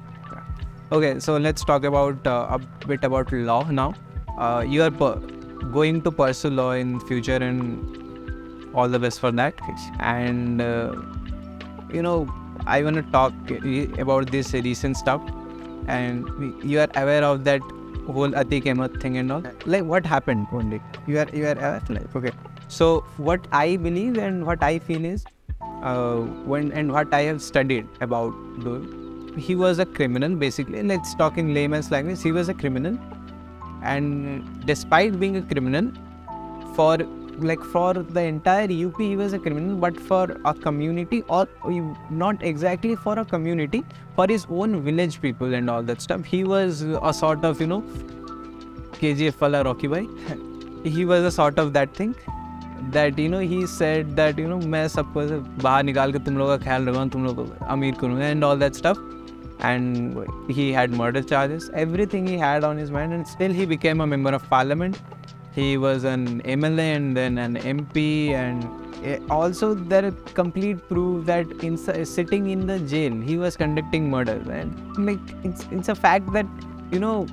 Okay, so let's talk about uh, a bit about law now. Uh, are per- going to pursue law in future and all the best for that. And uh, you know, I want to talk about this recent stuff. And you are aware of that whole Atik Ahmed thing and all. Like, what happened, Pondik? You are you are aware? Like, okay. So what I believe and what I feel is, uh, when and what I have studied about the he was a criminal basically let's talk in layman's language he was a criminal and despite being a criminal for like for the entire up he was a criminal but for a community or not exactly for a community for his own village people and all that stuff he was a sort of you know kgf wala rocky bhai he was a sort of that thing that you know he said that you know मैं सबको ऐसे बाहर निकाल के तुम लोगों का ख्याल रखूँगा तुम लोग को अमीर करूँगा and all that stuff and he had murder charges. Everything he had on his mind and still he became a member of parliament. He was an MLA and then an MP and also there complete proof that in sitting in the jail he was conducting murder. And like it's it's a fact that you know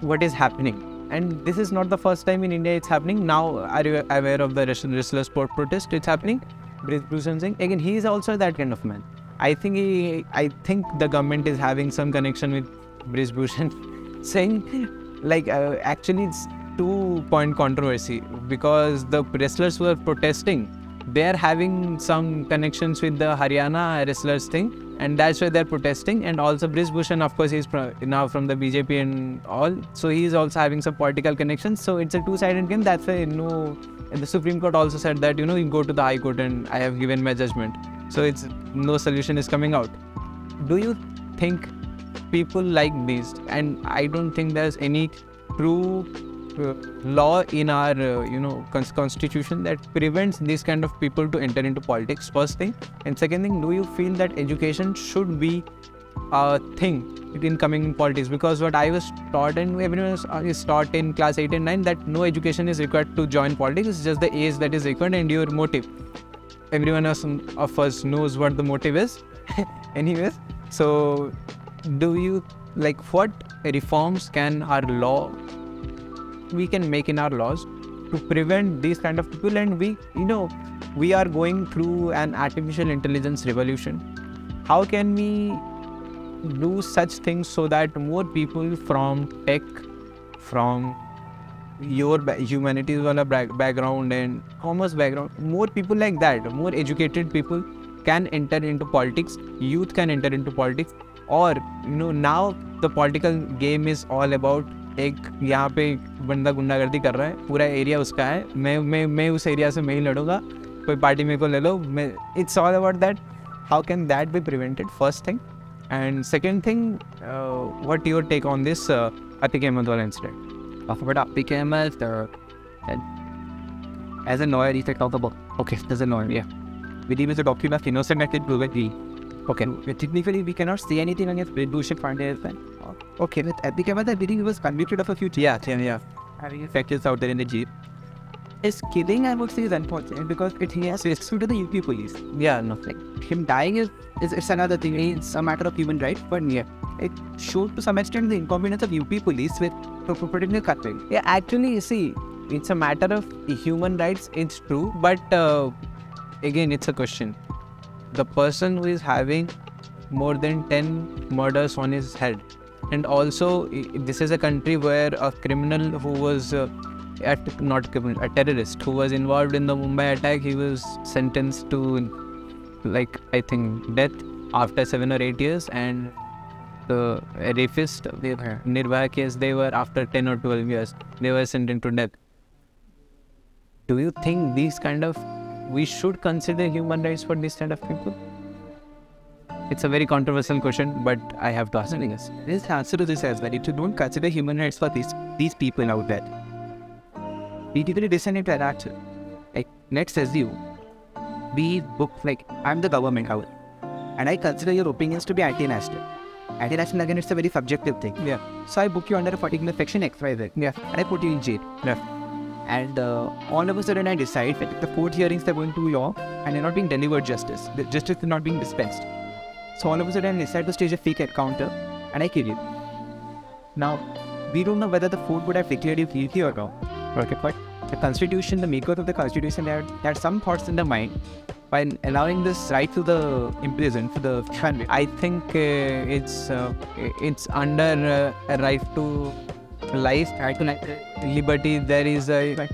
what is happening. And this is not the first time in india it's happening. Now are you aware of the wrestler sport protest? It's happening. Bhushan Singh. Again he is also that kind of man I think he, I think the government is having some connection with Bhushan Singh like uh, actually it's two point controversy because the wrestlers who are protesting they are having some connections with the Haryana wrestlers thing and that's why they're protesting. And also Bhushan of course he's pro- now from the BJP and all. So he's also having some political connections so it's a two-sided game. That's why no know, the Supreme Court also said that you know you go to the High Court and I have given my judgment so it's no solution is coming out. Do you think people like this? And I don't think there's any true uh, law in our uh, you know cons- constitution that prevents these kind of people to enter into politics first thing. And second thing do you feel that education should be a thing in coming in politics? Because what I was taught and everyone uh, is taught in class 8 and 9 that no education is required to join politics. It's just the age that is required and your motive everyone else of us knows what the motive is. Anyways so do you like what reforms can our law we can make in our laws to prevent these kind of people? And we you know we are going through an artificial intelligence revolution. How can we do such things so that more people from tech from your humanities wala background and commerce background more people like that more educated people can enter into politics youth can enter into politics or you know now the political game is all about एक यहाँ पे बंदा गुंडागर्दी कर रहा है पूरा area उसका है मैं मैं मैं उस एरिया से मैं ही लड़ूँगा कोई पार्टी मेरे को ले लो मैं it's all about that how can that be prevented first thing and second thing what your take on this Atik Ahmed वाला incident about Atik Ahmed, as a lawyer, he's accountable. Okay, as a lawyer, yeah. We deem as a document of innocent acted proven guilty. Okay, technically we cannot say anything against Pandey as well. Okay, with Ahmed, I believe he was convicted of a few yeah, yeah, yeah. having factors out there in the jeep. His killing, I would say, is unfortunate because it he has rescued to the UP police. Yeah, no, like Him dying is, is it's another thing. It's a matter of human rights, but yeah, it shows to some extent the incompetence of UP police with protecting the country. Yeah, actually, see, it's a matter of human rights. It's true, but uh, again, it's a question. The person who is having more than ten murders on his head, and also this is a country where a criminal who was uh, at not criminal, a terrorist who was involved in the Mumbai attack, he was sentenced to like I think death after seven or eight years, and the rapist, the Nirbhaya case, they were after 10 or 12 years, they were sentenced to death. Do you think these kind of, we should consider human rights for this kind of people? It's a very controversial question, but I have to ask it. There's answer to this as well. If you don't consider human rights for these these people out there, listen into an actor. Like, let's assume we book, like, I'm the government house, and I consider your opinions to be anti-national. Anti-national, again, it's a very subjective thing. Yeah. So I book you under a particular section X, Y, Z. Yeah. And I put you in jail. Yeah. And uh, all of a sudden, I decide that the court hearings are going too long and they're not being delivered justice. The justice is not being dispensed. So all of a sudden, I decide to stage a fake encounter and I kill you. Now, we don't know whether the court would have declared you guilty or not. Okay, but the constitution, the makers of the constitution, they had, had some thoughts in their mind by allowing this right to the imprisoned for the convict. I think uh, it's uh, it's under uh, a right to life, right to life, liberty. There is a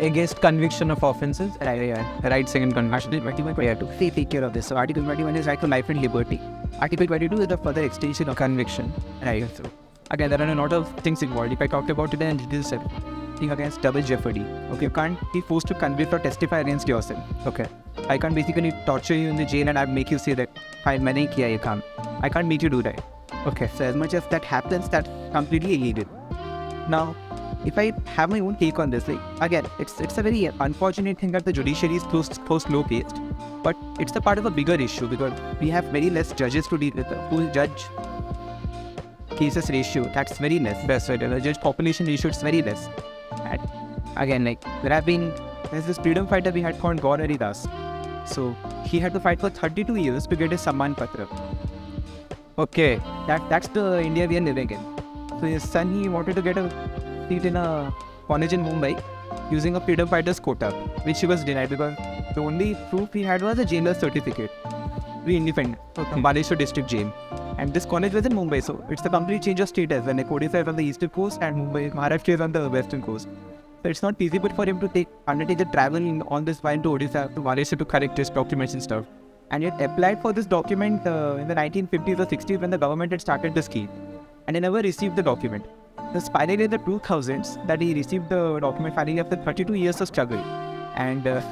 against conviction of offences. Right, yeah, right second conviction. Article 21 to say take care of this. So Article 21 is right to life and liberty. Article 22 is the further extension of Conviction. right. So again, there are a lot of things involved. If I talked about it, then it is a thing against double jeopardy. Okay, you can't be forced to convict or testify against yourself. Okay. I can't basically torture you in the jail and I make you say that I मैंने ही किया ये काम. I can't make you do that. Okay. So as much as that happens, that's completely illegal. Now, if I have my own take on this, like again, it's it's a very unfortunate thing that the judiciary is so, so slow paced, but it's a part of a bigger issue because we have very less judges to deal with. The whole judge cases ratio that's very less. That's right. The judge population ratio is very less. And again, like there have been there's this freedom fighter we had called Gaur Das. So he had to fight for 32 years to get his Samman Patra. Okay. That that's the India we are living in. So his son he wanted to get a seat in a college in Mumbai using a freedom fighter's quota, which he was denied because the only proof he had was a jailer's certificate. We independent from Baleshwar district jail. And this college was in Mumbai, so it's a complete change of status when Odisha is on the eastern coast and Mumbai, Maharashtra is on the western coast. So it's not feasible for him to take undertake the travel on this line to Odisha to Maharashtra to correct his documents and stuff. And he applied for this document uh, in the 1950s or 60s when the government had started the scheme, and he never received the document. The finally in the 2000s that he received the document finally after 32 years of struggle, and uh,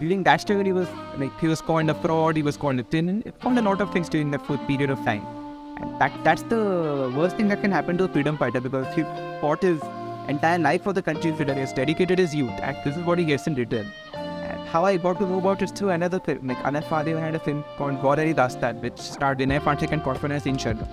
during that struggle he was like he was called a fraud, he was called a tin, found a lot of things during that period of time. And that that's the worst thing that can happen to a freedom fighter because he fought his entire life for the country, he has dedicated his youth, and this is what he gets in return. And how I got to know about it through another film, like Anand Fadil had a film called Gaur Hari Dastan, which starred Vinay Pathak and Singh Sharma.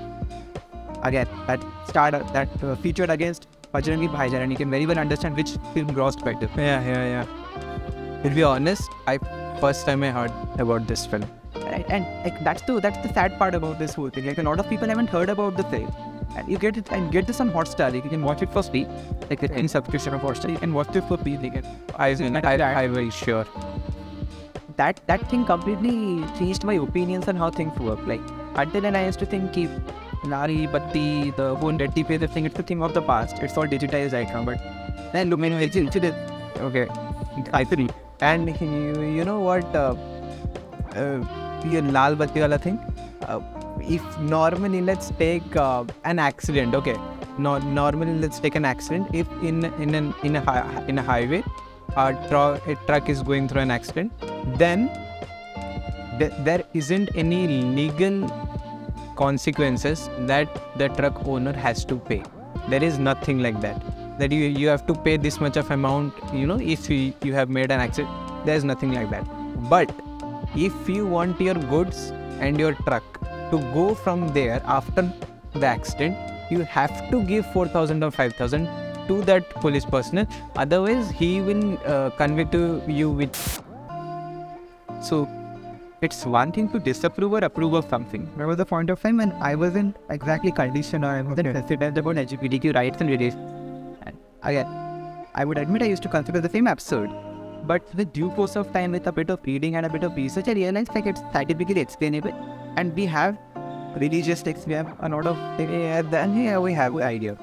Again, that starred that uh, featured against Bajrangi Bhaijaan, and you can very well understand which film grossed better. Yeah, yeah, yeah. To be honest, I first time I heard about this film. Right? And like that's the that's the sad part about this whole thing. Like a lot of people haven't heard about the thing. And you get it and get this on Hotstar. Like you can watch it for free. Like in subscription of Hotstar, you can watch it for free. Like, I, I, I, I very sure. that that thing completely changed my opinions on how things work. Like until then, I used to think keep Nari, Batti, the whole Reddy Pay, the thing, it's the thing of the past. It's all digitized right now. But then look, when it's into the Okay. I think. And you, you know what? Uh, uh, Lal Batti wala thing. Uh, if normally let's take uh, an accident, okay. No, normally let's take an accident. If in in an in a in a highway, a, tru- a truck is going through an accident, then th- there isn't any legal consequences that the truck owner has to pay. There is nothing like that. That you you have to pay this much of amount. You know, if you, you have made an accident, there is nothing like that. But if you want your goods and your truck to go from there after the accident, you have to give four thousand or five thousand to that police personnel. Otherwise, he will uh, convict you with. So it's one thing to disapprove or approve of something. There was a point of time when I wasn't exactly conditioned or I wasn't hesitant about LGBTQ rights and relations. Again, I would admit I used to consider the same absurd. But with due course of time, with a bit of reading and a bit of research, I realized like it's scientifically explainable. And we have religious texts, we have a lot of yeah, then yeah, we have an idea.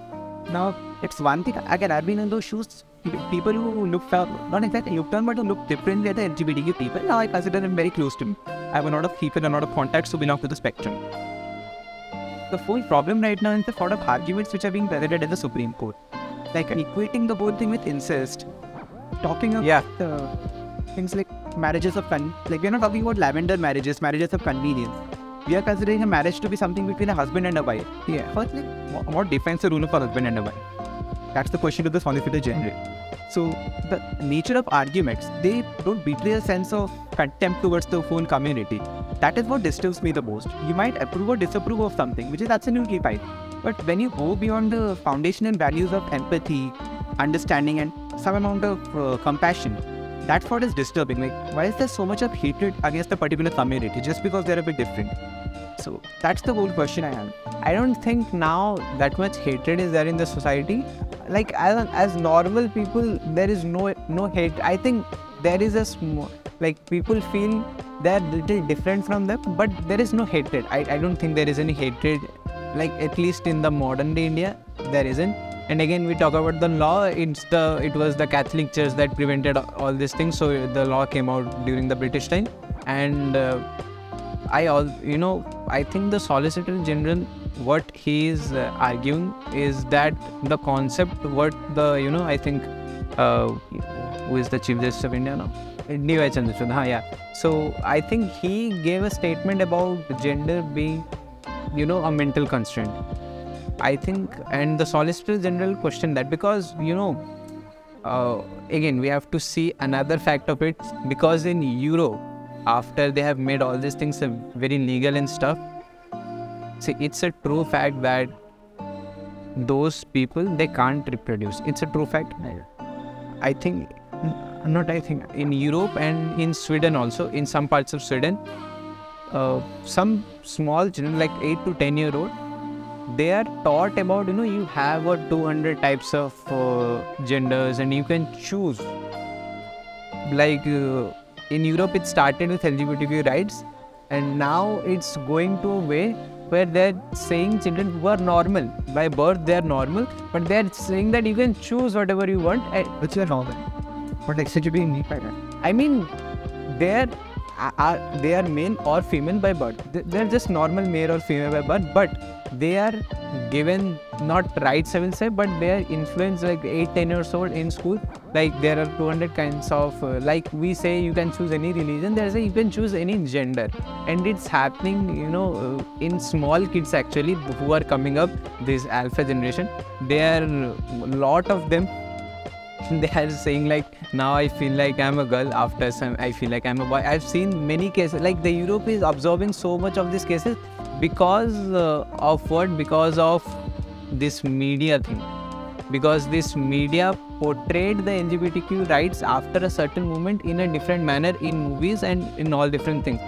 Now it's one thing again, I've been in those shoes. People who look down, not exactly look down, but who look differently at the LGBTQ people. Now I consider them very close to me. I have a lot of people, a lot of contacts who belong to the spectrum. The full problem right now is the sort of arguments which are being presented in the Supreme Court, like equating the whole thing with incest, talking about Yeah. uh, things like marriages of con- like we're not talking about lavender marriages, marriages of convenience. We are considering a marriage to be something between a husband and a wife. Yeah. First, like, wha- what defines the rule of a husband and a wife? That's the question to the Solicitor General. So, the nature of arguments, they don't betray a sense of contempt towards the whole community. That is what disturbs me the most. You might approve or disapprove of something, which is absolutely fine. But when you go beyond the foundational values of empathy, understanding, and some amount of uh, compassion, that's what is disturbing. Like, why is there so much of hatred against a particular community just because they're a bit different? So, that's the whole question I have. I don't think now that much hatred is there in the society. Like as as normal people, there is no no hate. I think there is a small like people feel they're a little different from them, but there is no hatred. I, I don't think there is any hatred. Like at least in the modern day India, there isn't. And again, we talk about the law. It's the it was the Catholic Church that prevented all these things. So the law came out during the British time, and uh, I all you know I think the Solicitor General what he is uh, arguing is that the concept what the you know I think uh, who is the Chief Justice of India now yeah so I think he gave a statement about gender being you know a mental constraint. I think and the Solicitor General questioned that because you know uh, again we have to see another fact of it. Because in Europe after they have made all these things very legal and stuff see it's a true fact that those people they can't reproduce. It's a true fact. I think not I think in Europe and in Sweden also in some parts of Sweden, uh, some small children like eight to ten year old, they are taught about you know you have a 200 types of uh, genders and you can choose. Like uh, in Europe, it started with LGBTQ rights, and now it's going to a way where they're saying children who are normal by birth they are normal, but they're saying that you can choose whatever you want. Which are normal. What exactly do you mean by that? I mean, they're are they are male or female by birth. They- They're just normal male or female by birth, but they are given not rights I will say, but they are influenced like 8, 10 years old in school. Like there are 200 kinds of uh, like we say you can choose any religion. There's a you can choose any gender, and it's happening you know uh, in small kids actually who are coming up. This alpha generation, they are a lot of them they are saying like now I feel like I'm a girl after some I feel like I'm a boy. I've seen many cases like the Europe is absorbing so much of these cases because uh, of what? Because of this media thing. Because this media portrayed the LGBTQ rights after a certain moment in a different manner in movies and in all different things.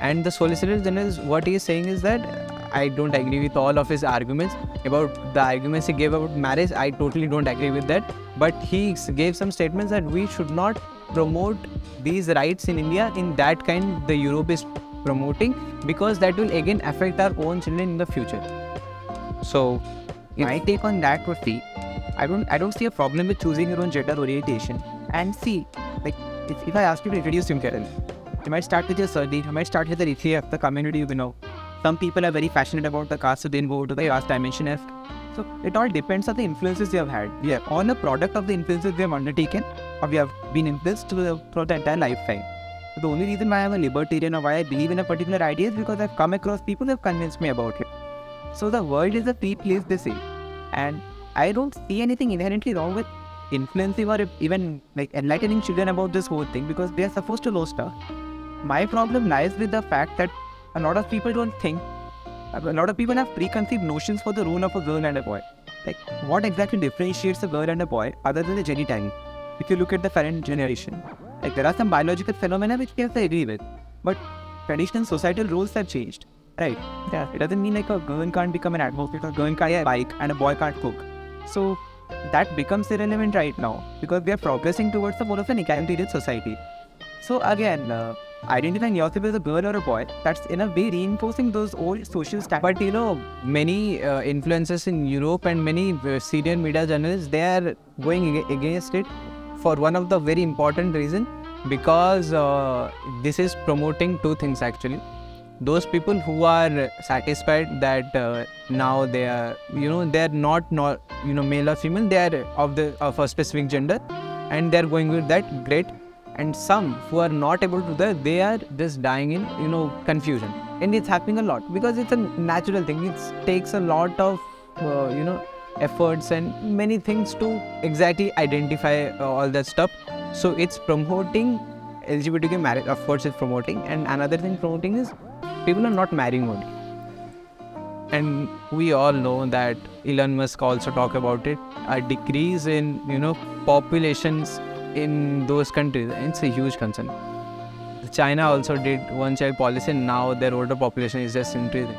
And the Solicitor General, what he is saying is that I don't agree with all of his arguments about the arguments he gave about marriage. I totally don't agree with that. But he gave some statements that we should not promote these rights in India in that kind the Europe is promoting because that will again affect our own children in the future. So, My take on that would be, I don't, I don't see a problem with choosing your own gender orientation. And see, like, if, if I ask you to introduce him, Karen, you might start with your surname, you might start with the ECF, the community you belong. Some people are very passionate about the caste, so they go to the caste dimension F. So it all depends on the influences they have had. We are all a product of the influences they have undertaken, or we have been influenced throughout the entire lifetime. So the only reason why I'm a libertarian or why I believe in a particular idea is because I've come across people who have convinced me about it. So the world is a free place, they say. And I don't see anything inherently wrong with influencing or even like enlightening children about this whole thing because they are supposed to know stuff. My problem lies with the fact that a lot of people don't think, a lot of people have preconceived notions for the role of a girl and a boy. Like, what exactly differentiates a girl and a boy other than the genitalia? If you look at the current generation, like there are some biological phenomena which yes, I agree with, but traditional societal roles have changed, right? Yeah, it doesn't mean like a girl can't become an advocate or a girl can't a bike and a boy can't cook. So that becomes irrelevant right now because we are progressing towards a more of an egalitarian society. So again, uh, identifying yourself as a girl or a boy, that's in a way reinforcing those old social standards. but you know, many uh, influencers in Europe and many uh, senior media journalists, they are going against it for one of the very important reason because uh, this is promoting two things actually. Those people who are satisfied that uh, now they are, you know, they are not not you know male or female, they are of the of a specific gender, and they are going with that. Great. And some who are not able to do that, they are just dying in you know confusion, and it's happening a lot because it's a natural thing. It takes a lot of uh, you know efforts and many things to exactly identify uh, all that stuff. So it's promoting LGBTQ marriage. Of course, it's promoting, and another thing promoting is people are not marrying only. And we all know that Elon Musk also talk about it. A decrease in you know populations in those countries. It's a huge concern. China also did one child policy, and now their older population is just increasing.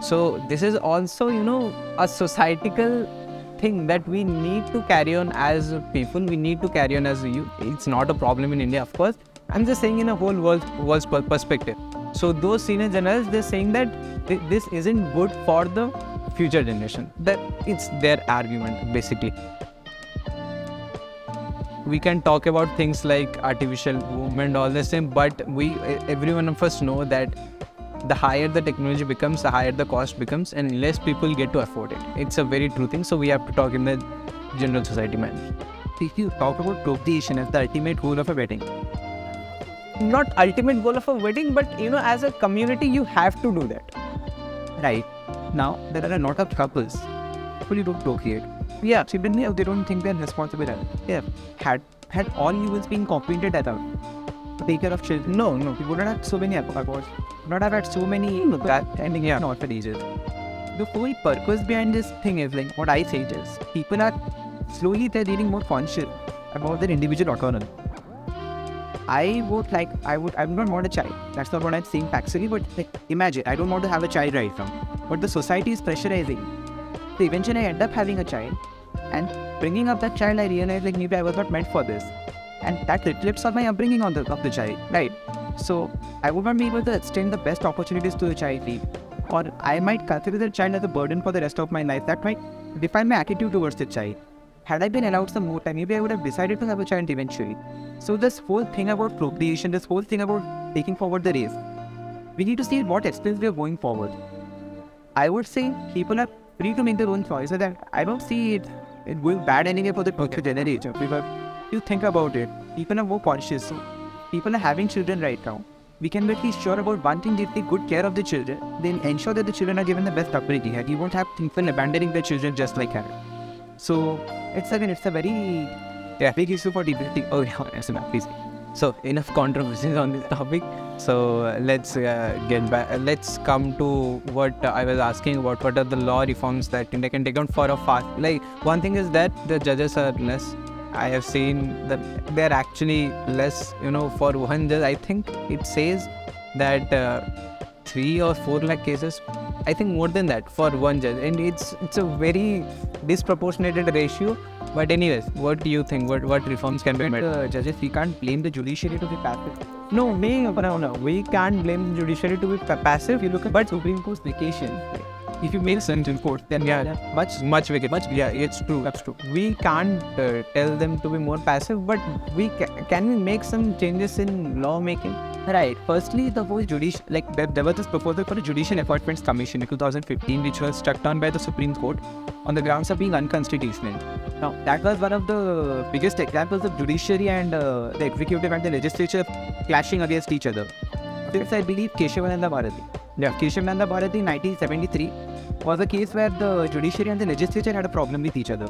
So this is also you know a societal thing that we need to carry on as people. We need to carry on as youth. It's not a problem in India, of course. I'm just saying in a whole world world's perspective. So those senior generals, they're saying that thi- this isn't good for the future generation. That it's their argument basically. We can talk about things like artificial movement, all the same, but we every one of us know that the higher the technology becomes, the higher the cost becomes, and less people get to afford it. It's a very true thing. So we have to talk in the general society manner. If you talk about procreation as the ultimate goal of a wedding, Not ultimate goal of a wedding, but you know, as a community, you have to do that. right? Now there are a lot of couples who really don't procreate. Yeah, so even if they don't think they're responsible. They have had had all humans being competent at. To take care of children. No, no. We would not have so many aborts. Would not have had so many that ending yeah. in orphanages. The whole purpose behind this thing is like what I say is people are slowly they're getting more conscious about their individual autonomy. I would like, I would, I would not want a child. That's not what I'm saying factually, but like, imagine, I don't want to have a child right from. But the society is pressurizing. So eventually I end up having a child. And bringing up that child, I realized like maybe I was not meant for this. And that reflects on my upbringing on the, of the child, right? So I would not be able to extend the best opportunities to the child. Or I might consider the child as a burden for the rest of my life. That might define my attitude towards the child. Had I been allowed some more time, maybe I would have decided to have a child eventually. So this whole thing about procreation, this whole thing about taking forward the race, we need to see what extent we are going forward. I would say people are free to make their own choices, and I don't see it, it going bad anyway for the future generation. Because you think about it, people are more conscious. So people are having children right now. We can be at least sure about one thing: they take good care of the children, then ensure that the children are given the best upbringing, and you won't have people abandoning their children just like that. So it's again, it's a very yeah, big issue for debating. Oh yeah, ma'am, please. So enough controversies on this topic. So uh, let's uh, get back. Uh, let's come to what I was asking about. What are the law reforms that India can take on for a fast? Like one thing is that the judges are less. I have seen that they're actually less. You know, for one judge, I think it says that uh, three or four lakh cases. I think more than that for one judge, and it's it's a very disproportionate ratio. But anyways, what do you think? What what reforms can be made? uh, judges, we can't blame the judiciary to be passive. No, me, no, no. We can't blame the judiciary to be passive. You look at but Supreme Court's vacation, if you make sentence in court, then Yeah. yeah, much Much wicked. Much. Yeah, it's true. that's true. We can't uh, tell them to be more passive, but we ca- can we make some changes in lawmaking? Right. Firstly, the whole judicial, like there, there was this proposal for a Judicial Appointments Commission in 2015, which was struck down by the Supreme Court on the grounds of being unconstitutional. Now, that was one of the biggest examples of judiciary and uh, the executive and the legislature clashing against each other. This, I believe, Keshavananda Bharati. Yeah. Keshavananda Bharati in 1973 was a case where the judiciary and the legislature had a problem with each other.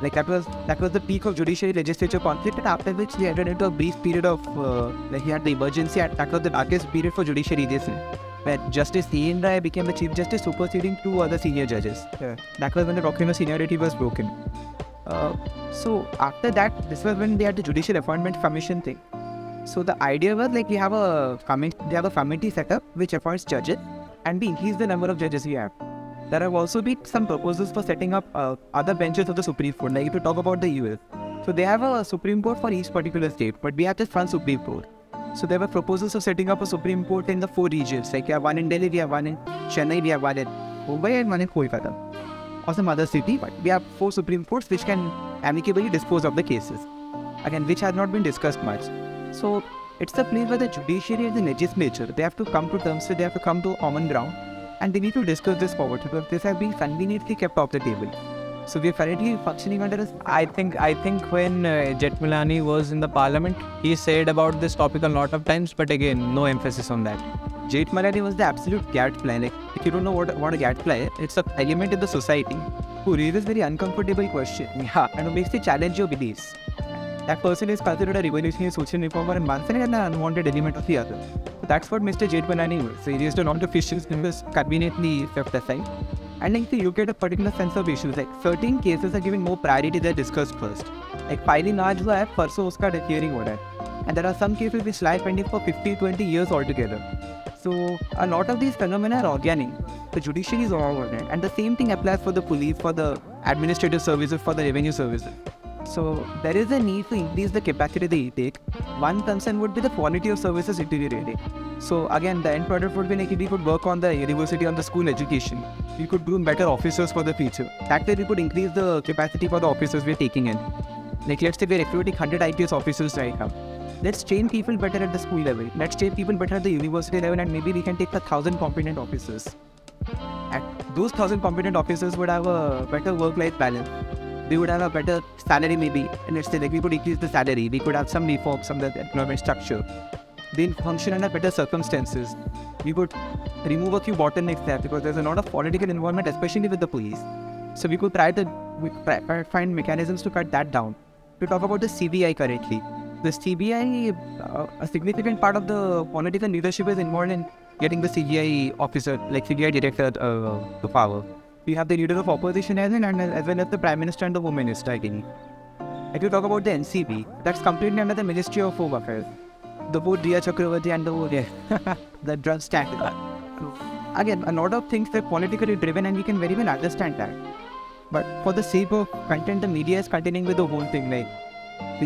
Like that was that was the peak of judiciary legislature conflict, and after which they entered into a brief period of uh, like he had the emergency, and that was the darkest period for judiciary this where Justice C. N. Rai became the Chief Justice, superseding two other senior judges. Yeah. That was when the doctrine of seniority was broken. Uh, so after that, this was when they had the Judicial Appointment Commission thing. So the idea was like we have a committee, they have a committee set up which appoints judges, and we increase the number of judges we have. There have also been some proposals for setting up uh, other benches of the Supreme Court. Like if you talk about the US, so they have a Supreme Court for each particular state, but we have just one Supreme Court. So there were proposals of setting up a Supreme Court in the four regions. Like we have one in Delhi, we have one in Chennai, we have one in Mumbai, and one in Kolkata, or some other city. But we have four Supreme Courts which can amicably dispose of the cases. Again, which has not been discussed much. So it's the place where the judiciary and the legislature they have to come to terms with, they have to come to common ground, and they need to discuss this forward because this has been conveniently kept off the table. So we are currently functioning under a I think I think when uh, Jethmalani was in the parliament, he said about this topic a lot of times, but again, no emphasis on that. Jethmalani was the absolute gadfly. Like, if you don't know what, what a gadfly is, it's an element in the society who raises very uncomfortable questions Yeah. and who makes you challenge your beliefs that person is considered a revolutionary social reformer and once an unwanted element of the other. So that's what Mr. Jethmalani was. He raised a lot of issues and was the swept aside. And like you get a particular sense of issues. Like certain cases are given more priority they're discussed first. Like filing large law hai, परसों Oscar hearing order, And there are some cases which lie pending for 50-20 years altogether. So a lot of these phenomena are organic. The judiciary is all organic. And the same thing applies for the police, for the administrative services, for the revenue services so there is a need to increase the capacity they take one concern would be the quality of services deteriorating so again the end product would be like we could work on the university on the school education we could groom better officers for the future that way we could increase the capacity for the officers we're taking in like let's say we're recruiting 100 IPS officers right now. Let's train people better at the school level. Let's train people better at the university level, and maybe we can take a thousand competent officers. Those thousand competent officers would have a better work-life balance. They would have a better salary, maybe. And let's say like we could increase the salary. We could have some reforms, of the employment structure. They'll function under better circumstances. We could remove a few bottlenecks there because there's a lot of political involvement, especially with the police. So we could try to we could find mechanisms to cut that down. To talk about the CBI currently, the CBI, uh, a significant part of the political leadership is involved in getting the CBI officer, like CBI director, uh, to power. We have the leader of opposition as and as well as the prime minister and the home minister. Think. If you talk about the NCB, that's completely under the Ministry of Home Affairs. the whole Rhea Chakraborty and the whole yeah, the drug scandal. Again, a lot of things are politically driven, and we can very well understand that. But for the sake of content, the media is continuing with the whole thing. Like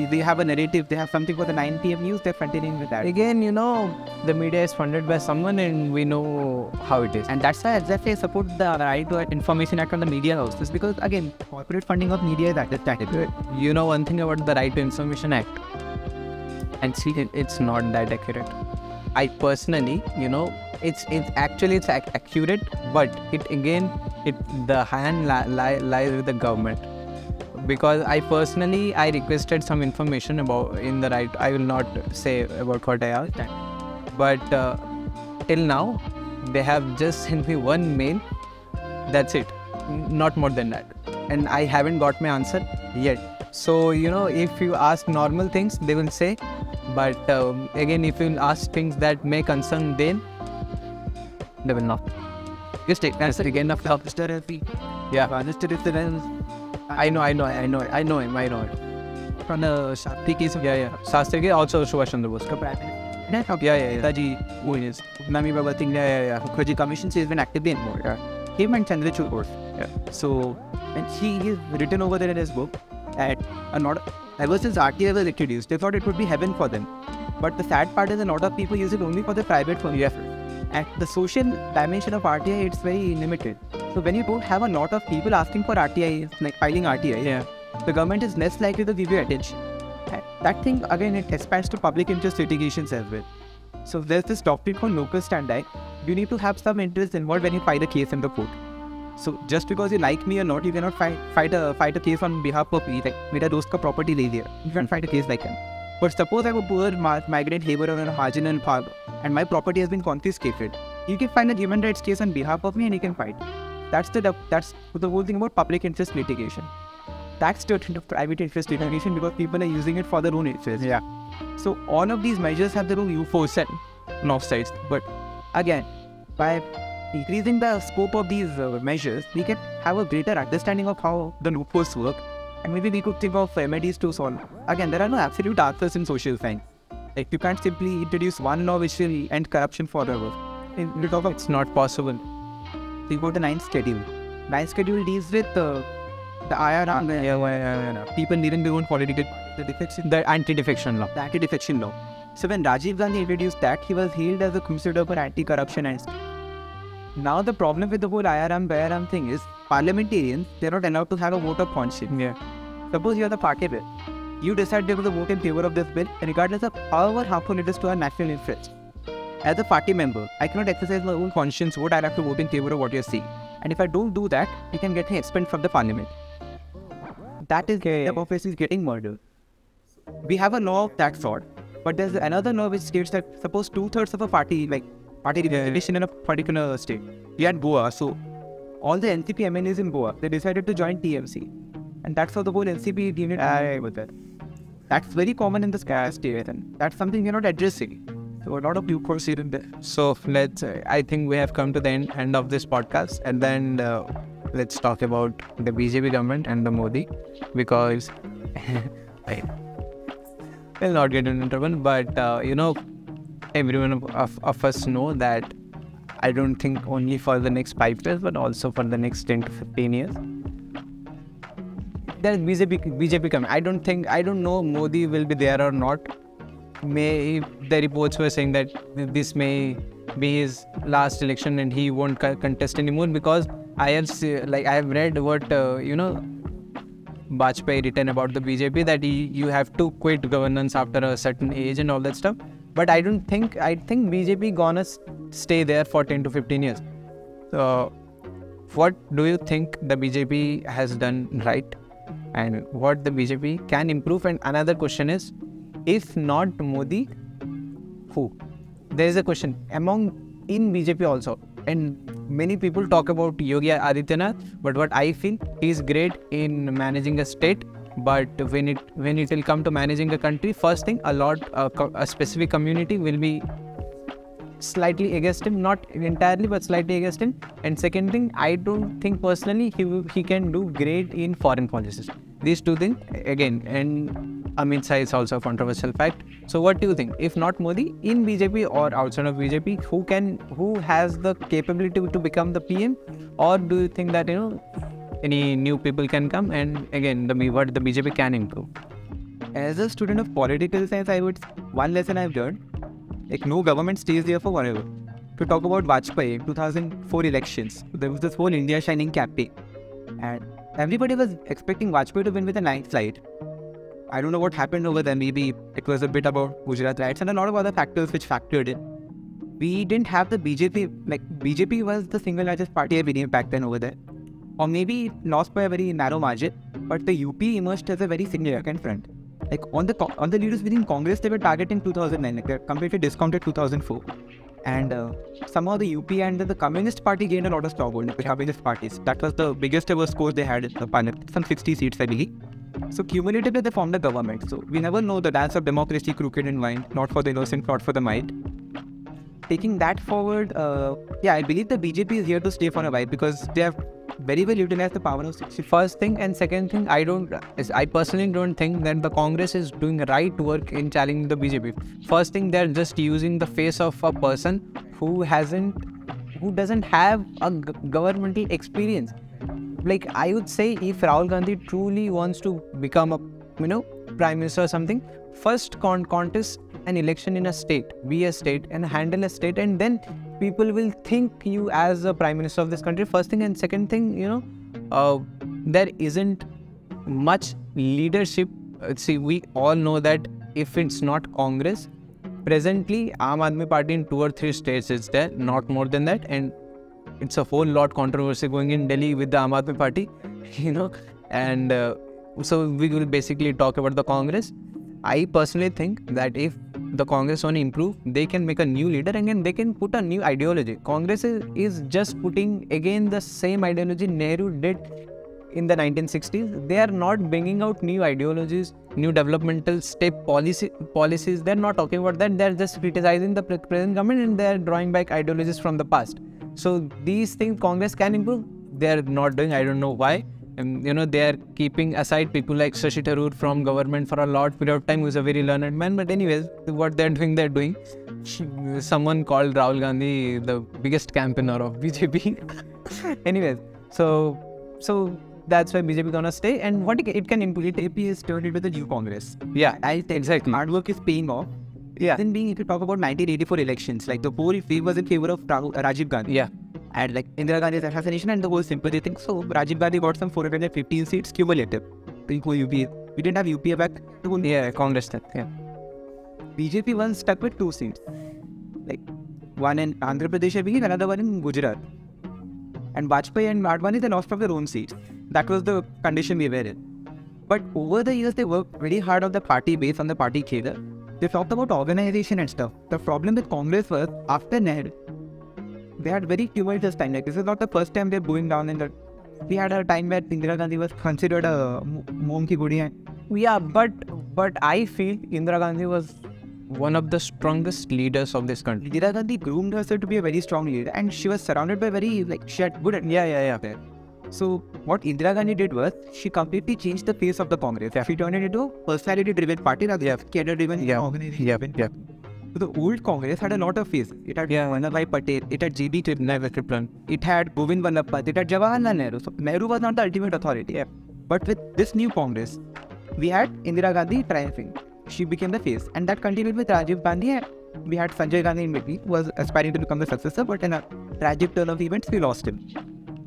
they, have a narrative, they have something for the 9 p.m. news, they're continuing with that. Again, you know, the media is funded by someone and we know how it is. And that's why exactly I support the Right to Information Act on the media houses because again, corporate funding of media is understandable. You know one thing about the Right to Information Act, and see, it's not that accurate. I personally, you know, it's it's actually it's ac- accurate, but it again, it the hand li- li- lies with the government. Because I personally, I requested some information about in the right. I will not say about what I asked, but uh, till now, they have just sent me one mail. That's it, not more than that, and I haven't got my answer yet. So you know, if you ask normal things, they will say. But um, again, if you ask things that may concern them, they will not. Just take answer again of the Mr. LP, Yeah, Mr. Reference I know, I know, I know, I know him, I know him. from the Shakti case Yeah, yeah. Shastri ke also Subhash Chandra Bose. Yeah, Yeah, yeah. Netaji, who is Nami Baba Singh, yeah, yeah, yeah. Mukherjee Commission, she has been actively involved. Yeah. Him and Chandrachud Bose. Yeah. So, and he is written over there in his book that a lot, ever since RTI was introduced, they thought it would be heaven for them. But the sad part is a lot of people use it only for the private firm. Yeah at the social dimension of RTI, it's very limited. So when you don't have a lot of people asking for RTI, like filing RTI, yeah. the government is less likely to give you attention. That thing again it expands to public interest litigations as well. So there's this topic called locus standi. You need to have some interest involved when you file a case in the court. So just because you like me or not, you cannot fight fight a fight a case on behalf of me. Like मेरा दोस्त property lady. You can't hmm. fight a case like that. But suppose I'm a poor ma- migrant laborer or a marginal farmer and my property has been confiscated. You can find a human rights case on behalf of me and you can fight. That's the that's the whole thing about public interest litigation. That's different of private interest litigation because people are using it for their own interest. Yeah. So all of these measures have their own loopholes and and offsides. But again, by increasing the scope of these uh, measures, we can have a greater understanding of how the loopholes work, and maybe we could think of remedies to solve. Again, there are no absolute answers in social science. Like you can't simply introduce one law which will end corruption forever. It's not possible. we go to ninth schedule. Ninth schedule deals with uh, the IRR, Yeah, yeah, yeah, yeah. people needing their own political the defection, The anti-defection law. the anti-defection law. So when Rajiv Gandhi introduced that, he was hailed as a crusader for anti-corruption and now the problem with the whole IRM BIRM thing is parliamentarians they're not allowed to have a vote of conscience. Yeah. Suppose you're the party bill. You decide a vote in favor of this bill, regardless of however harmful it is to our national interest. As a party member, I cannot exercise my own conscience vote, I'll have to vote in favor of what you're saying. And if I don't do that, you can get expelled from the parliament. That is Okay. democracy is getting murdered. We have a law of that sort, but there's another law which states that suppose two thirds of a party, like party representation in particular state. We had Goa, so all the NCP MLAs in Goa, they decided to join TMC. And that's how the whole NCP unit I- with it. That's very common in sky state, and that's something you're not addressing. So a lot of loopholes here and there. So let's. I think we have come to the end, of this podcast, and then uh, let's talk about the BJP government and the Modi, because I will not get into one, but uh, you know, everyone of, of, of us know that I don't think only for the next five years, but also for the next ten to fifteen years. There's BJP BJP coming. I don't think I don't know Modi will be there or not may the reports were saying that this may be his last election and he won't contest anymore because I have like I have read what uh, you know Vajpayee written about the BJP that he, you have to quit governance after a certain age and all that stuff. But I don't think I think BJP gonna stay there for 10 to 15 years. So, what do you think the BJP has done right, and what the BJP can improve? And another question is, if not Modi, who? There is a question among in BJP also, and many people talk about Yogi Adityanath, but what I feel he is great in managing a state. But when it when it will come to managing a country, first thing a lot uh, a, a specific community will be slightly against him, not entirely, but slightly against him. And second thing, I don't think personally he he can do great in foreign policies. These two things again, and Amit Shah is also a controversial fact. So what do you think? If not Modi, in BJP or outside of BJP, who can who has the capability to become the PM, or do you think that you know any new people can come and again the what the BJP can improve? As a student of political science, I would one lesson I've learned, like no government stays there for forever. To talk about Vajpayee, 2004 elections, there was this whole India Shining campaign, and everybody was expecting Vajpayee to win with a landslide. I don't know what happened over there. Maybe it was a bit about Gujarat riots and a lot of other factors which factored in. We didn't have the BJP, like BJP was the single largest party I believe back then over there. Or maybe lost by a very narrow margin, but the UPA emerged as a very significant front. Like on the on the leaders within Congress, they were targeting 2009, like they're completely discounted 2004. And uh, somehow the UPA and the Communist Party gained a lot of stronghold, like the Communist parties. That was the biggest ever score they had in the parliament, some 60 seats, I believe. So cumulatively, they formed a government. So we never know the dance of democracy crooked and wind, not for the innocent, not for the might. Taking that forward, uh, yeah, I believe the BJP is here to stay for a while because they have very well utilized the power of 60. First thing and second thing, I don't. I personally don't think that the Congress is doing right work in challenging the BJP. First thing, they're just using the face of a person who hasn't, who doesn't have a g- governmental experience. Like I would say, if Rahul Gandhi truly wants to become a, you know, prime minister or something, first con- contest an election in a state, be a state, and handle a state, and then people will think you as a prime minister of this country. First thing and second thing, you know, uh, there isn't much leadership. Uh, see, we all know that if it's not Congress, presently Aam Aadmi Party in two or three states is there, not more than that, and it's a whole lot controversy going in Delhi with the Aam Aadmi Party, you know, and uh, so we will basically talk about the Congress. I personally think that if the Congress want to improve, they can make a new leader and then they can put a new ideology. Congress is, is just putting again the same ideology Nehru did in the 1960s. They are not bringing out new ideologies, new developmental step policy policies. They're not talking about that. They're just criticizing the present government and they're drawing back ideologies from the past. So these things Congress can improve. They're not doing. I don't know why. And you know they are keeping aside people like Shashi Tharoor from government for a lot period of time, who's a very learned man. But anyways, what they're doing, they're doing. Someone called Rahul Gandhi the biggest campaigner of BJP. anyways, so so that's why BJP gonna stay. And what it can- improve. AP is turned into the new Congress. Yeah, I exactly. Hard work is paying off. Yeah, Then being, if you talk about 1984 elections, like the whole was in favor of Rahul, Rajiv Gandhi. yeah. And like Indira Gandhi's assassination and the whole sympathy thing. So Rajiv Gandhi got some 415 seats cumulative. The whole UP. We didn't have UP back. The whole Yeah, Congress that. Yeah. BJP was stuck with two seats. Like one in Andhra Pradesh, believe, another one in Gujarat. And Vajpayee and Advani, they lost from their own seats. That was the condition we were in. But over the years, they worked very hard on the party base, on the party cadre. They talked about organization and stuff. The problem with Congress was after Nehru, they had very tumultuous time. Like this is not the first time they're going down in the. We had a time where Indira Gandhi was considered a mom ki gudi. Yeah, but but I feel Indira Gandhi was one of the strongest leaders of this country. Indira Gandhi groomed herself to be a very strong leader, and she was surrounded by very like she had good. Yeah, yeah, yeah. there. So what Indira Gandhi did was she completely changed the face of the Congress. She turned it into a personality-driven party rather than cadre-driven Yeah. organization. Yeah, yeah. So the old Congress had a lot of faces. It had Yeah. Vallabhbhai Patel, it had J.B. Kripalani. it had Govind Vallabh Pant, it had Jawaharlal Nehru. So Nehru was not the ultimate authority. Yeah. But with this new Congress, we had Indira Gandhi triumphing. She became the face, and that continued with Rajiv Gandhi. And we had Sanjay Gandhi in between, who was aspiring to become the successor, but in a tragic turn of events, we lost him.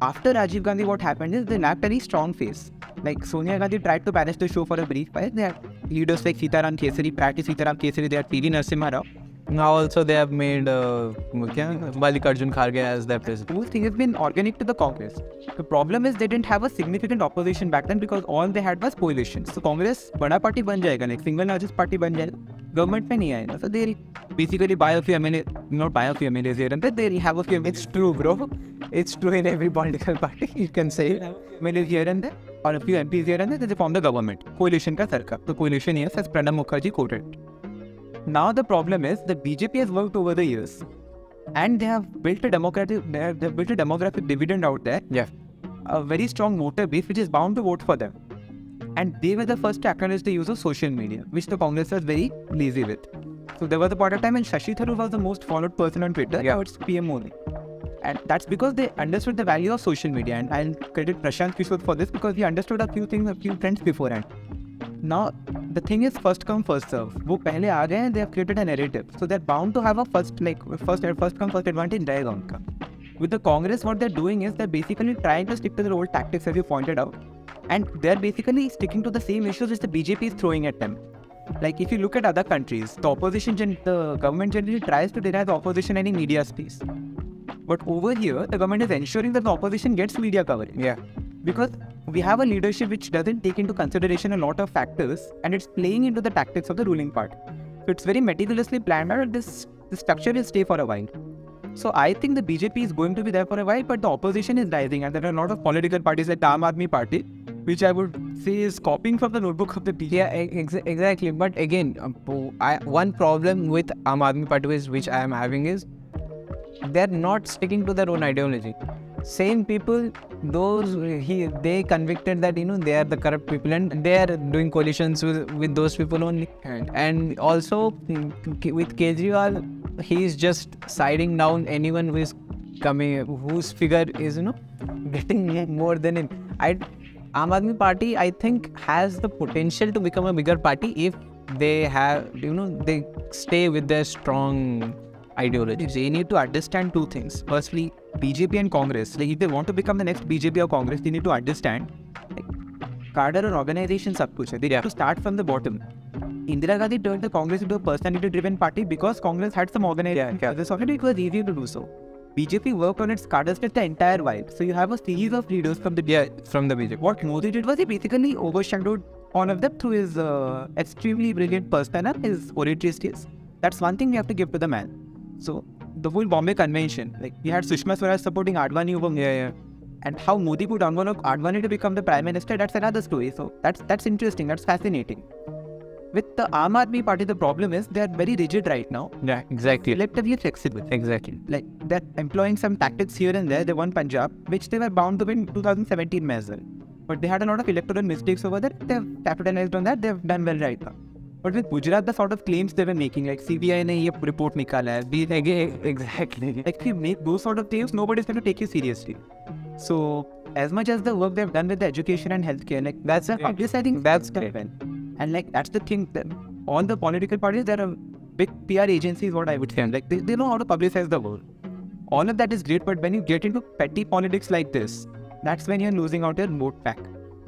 After Rajiv Gandhi, what happened is they lacked very strong face. Like Sonia Gandhi tried to banish the show for a brief while. They had leaders like Sitaram Kesari, Practice Sitaram Kesari, they had P.V. Narasimha Rao. Now also they have made uh, Malikarjun Kharge as their president. The whole thing has been organic to the Congress. The problem is they didn't have a significant opposition back then because all they had was coalition. So Congress बड़ा party बन जाएगा like single largest party बन जाएगा government में नहीं आएगा so they basically buy off you M L A not buy off you M L As earn they have of you it's true bro it's true in every political party you can say M L As earn they और a few MPs here and there, they form the government. Coalition ka sarkar. The coalition, yes, as Pranab Mukherjee quoted. Now the problem is the BJP has worked over the years, and they have built a democratic. They have, they have built a demographic dividend out there. Yeah. a very strong voter base which is bound to vote for them. And they were the first to acknowledge the use of social media, which the Congress was very lazy with. So there was a point of time when Shashi Tharoor was the most followed person on Twitter. Yeah. Now it's PM Modi. And that's because they understood the value of social media. And I'll credit Prashant Kishor for this because he understood a few things, a few trends beforehand. Now, the thing is first come, first serve. वो पहले आ गए हैं, they have created a narrative. So they're bound to have a first, like, first, first come, first advantage रहेगा उनका. With the Congress, what they're doing is they're basically trying to stick to their old tactics, as you pointed out. And they're basically sticking to the same issues which the BJP is throwing at them. Like, if you look at other countries, the opposition, gen- the government generally tries to deny the opposition any media space. But over here, the government is ensuring that the opposition gets media coverage. Yeah. Because we have a leadership which doesn't take into consideration a lot of factors and it's playing into the tactics of the ruling part. So it's very meticulously planned out. This, this structure will stay for a while. So I think the BJP is going to be there for a while, but the opposition is rising, and there are a lot of political parties like the Aam Aadmi Party, which I would say is copying from the notebook of the BJP. Yeah, ex- exactly. But again, uh, I, one problem with Aam Aadmi Party is, which I am having is they're not sticking to their own ideology. Same people, those he they convicted that you know they are the corrupt people and they are doing coalitions with, with those people only. And, also with Kejriwal, he is just siding down anyone who is coming, whose figure is you know getting more than him. I Aam Aadmi Party, I think, has the potential to become a bigger party if they have, you know, they stay with their strong ideologies. They need to understand two things. Firstly, BJP and Congress. Like if they want to become the next BJP or Congress, they need to understand like cadre or organization sab. They have to start from the bottom. Indira Gandhi turned the Congress into a personality-driven party because Congress had some organization. Yeah, yeah. Already was easy to do so. BJP worked on its cadre strength the entire while. So you have a series of leaders from the yeah, from the BJP. What Modi did was he basically overshadowed all of them through his uh, extremely brilliant persona, his oratory skills. That's one thing we have to give to the man. So the whole Bombay Convention, like we had Sushma Swaraj supporting Advani over Yeah, yeah. and how Modi put Advani, to become the prime minister, that's another story. So that's that's interesting. That's fascinating. With the Aam Aadmi Party, the problem is they are very rigid right now. Yeah, exactly. Relatively flexible. Exactly. Like they're employing some tactics here and there. They won Punjab, which they were bound to win 2017 में as well. But they had a lot of electoral mistakes over there. They've capitalized on that. They've done well right now. But with Gujarat, the sort of claims they were making, like CBI ने ये report निकाला है, we Again, exactly. like if you make those sort of claims, nobody's going to take you seriously. So as much as the work they've done with the education and healthcare, like that's a Yeah. this I think That's done great. well. And like that's the thing that all the political parties, there are big PR agencies, what I would say. Like they, they know how to publicize the world. All of that is great, but when you get into petty politics like this, that's when you're losing out your vote bank.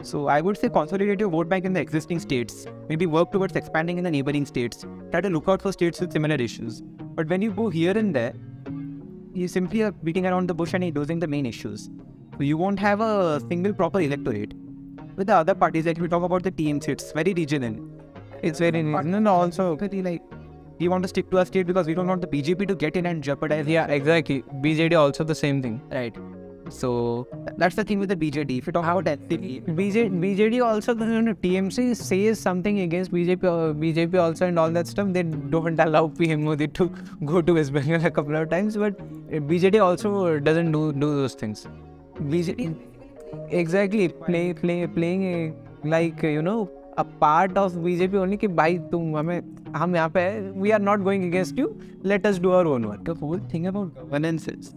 So I would say consolidate your vote bank in the existing states. Maybe work towards expanding in the neighboring states. Try to look out for states with similar issues. But when you go here and there, you simply are beating around the bush and losing the main issues. So you won't have a single proper electorate. With the other parties, like if we talk about the TMC, it's very regional. It's very no, also very like we want to stick to our state because we don't want the BJP to get in and jeopardize. yeah, exactly. BJD also the same thing. Right. So th- that's the thing with the BJD. If you talk about NCP, BJ, BJD also, you know, TMC says something against BJP, uh, BJP also and all that stuff. They don't allow PM Modi to go to West Bengal a couple of times, but uh, BJD also doesn't do do those things. BJD, exactly, play play playing a, like you know a part of BJP only कि भाई तुम हमें हम यहाँ पे हैं, we are not going against you. Let us do our own work. the whole thing about governance is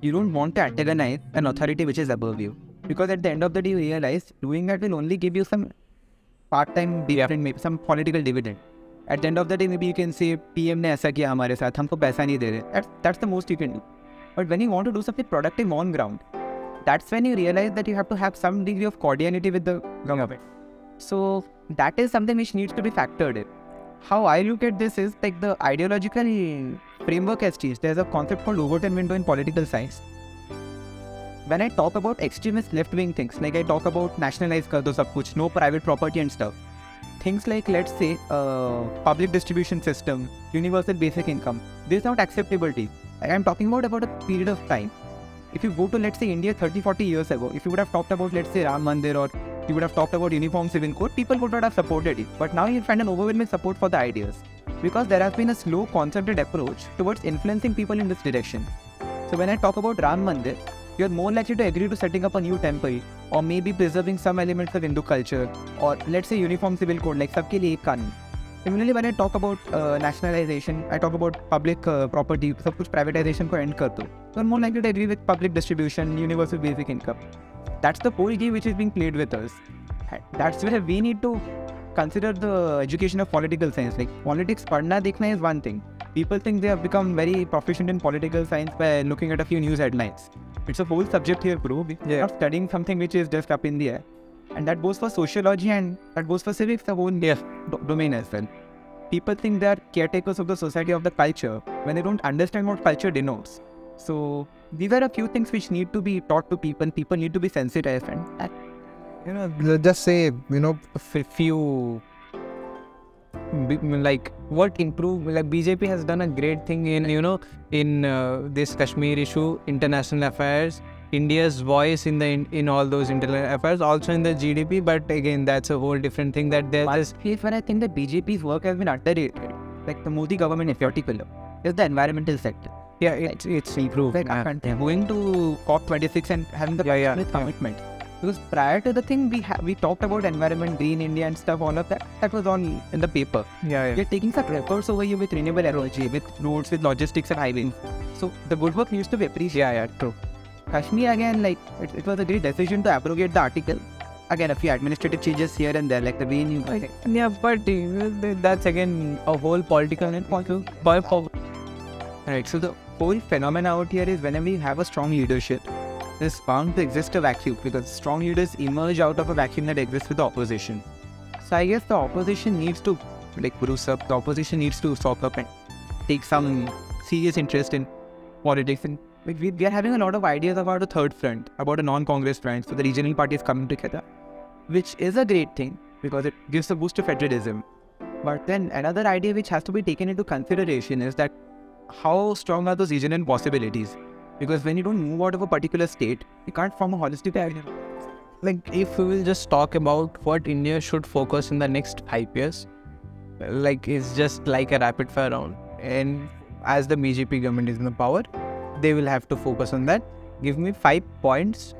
you don't want to antagonize an authority which is above you. Because at the end of the day, you realize doing that will only give you some part-time dividend, maybe some political dividend. At the end of the day, maybe you can say PM ने ऐसा किया हमारे साथ हमको पैसा नहीं दे रहे. That's that's the most you can do. But when you want to do something productive on ground, that's when you realize that you have to have some degree of cordiality with the government. So that is something which needs to be factored in. How I look at this is like the ideological framework has changed. There's a concept called Overton window in political science. When I talk about extremist left-wing things, like I talk about nationalize kar do sab no private property and stuff. Things like let's say uh, public distribution system, universal basic income. This is not acceptability. I am talking about about a period of time. If you go to let's say India 30, 40 years ago, if you would have talked about let's say Ram Mandir or you would have talked about uniform civil code, people would not have supported it. But now you find an overwhelming support for the ideas because there has been a slow concerted approach towards influencing people in this direction. So when I talk about Ram Mandir, you're more likely to agree to setting up a new temple or maybe preserving some elements of Hindu culture or let's say uniform civil code like सबके लिए एक कानून Similarly, when I talk about uh, nationalization, I talk about public uh, property, सब कुछ privatization को end कर दो. So I'm more likely to agree with public distribution, universal basic income. That's the whole game which is being played with us. And That's where we need to consider the education of political science. Like politics, padna dekhna is one thing. People think they have become very proficient in political science by looking at a few news headlines. It's a whole subject here, bro. We're yeah. not studying something which is just up in the air. And that goes for sociology and that goes for civics, the whole yeah. do- domain as well. People think they are caretakers of the society, of the culture, when they don't understand what culture denotes. So these are a few things which need to be taught to people. People need to be sensitized, and that you know, just say, you know, a f- few, b- like what improve, like BJP has done a great thing in, you know, in uh, this Kashmir issue, international affairs, India's voice in the in, in all those international affairs, also in the GDP. But again, that's a whole different thing. That one this, place I think that BJP's work has been underrated, like the Modi government if in particular, is the environmental sector. yeah, it's it's improved. Like yeah. going to COP26 and having the Yeah, yeah, with yeah. Because prior to the thing, we ha- we talked about environment, green India, and stuff. All of that that was on in the paper. Yeah, yeah. We're taking some efforts over here with renewable energy, with roads, with logistics and highways. So the good work needs to be appreciated. Yeah, yeah, true. Kashmir again, like it, it was a great decision to abrogate the article. Again, a few administrative changes here and there, like the way you. Yeah, but that's again a whole political and political. Right. So the whole phenomena out here is whenever you have a strong leadership, there's bound to exist a vacuum because strong leaders emerge out of a vacuum that exists with the opposition. So I guess the opposition needs to like bruise up. The opposition needs to stop up and take some serious interest in politics. And like, we, we are having a lot of ideas about a third front, about a non-Congress front, so the regional parties coming together, which is a great thing because it gives a boost to federalism. But then another idea which has to be taken into consideration is that how strong are those regional possibilities? Because when you don't move out of a particular state, you can't form a holistic idea. like if we will just talk about what India should focus in the next five years, like it's just like a rapid fire round. And as the BJP government is in the power, they will have to focus on that. Give me five points.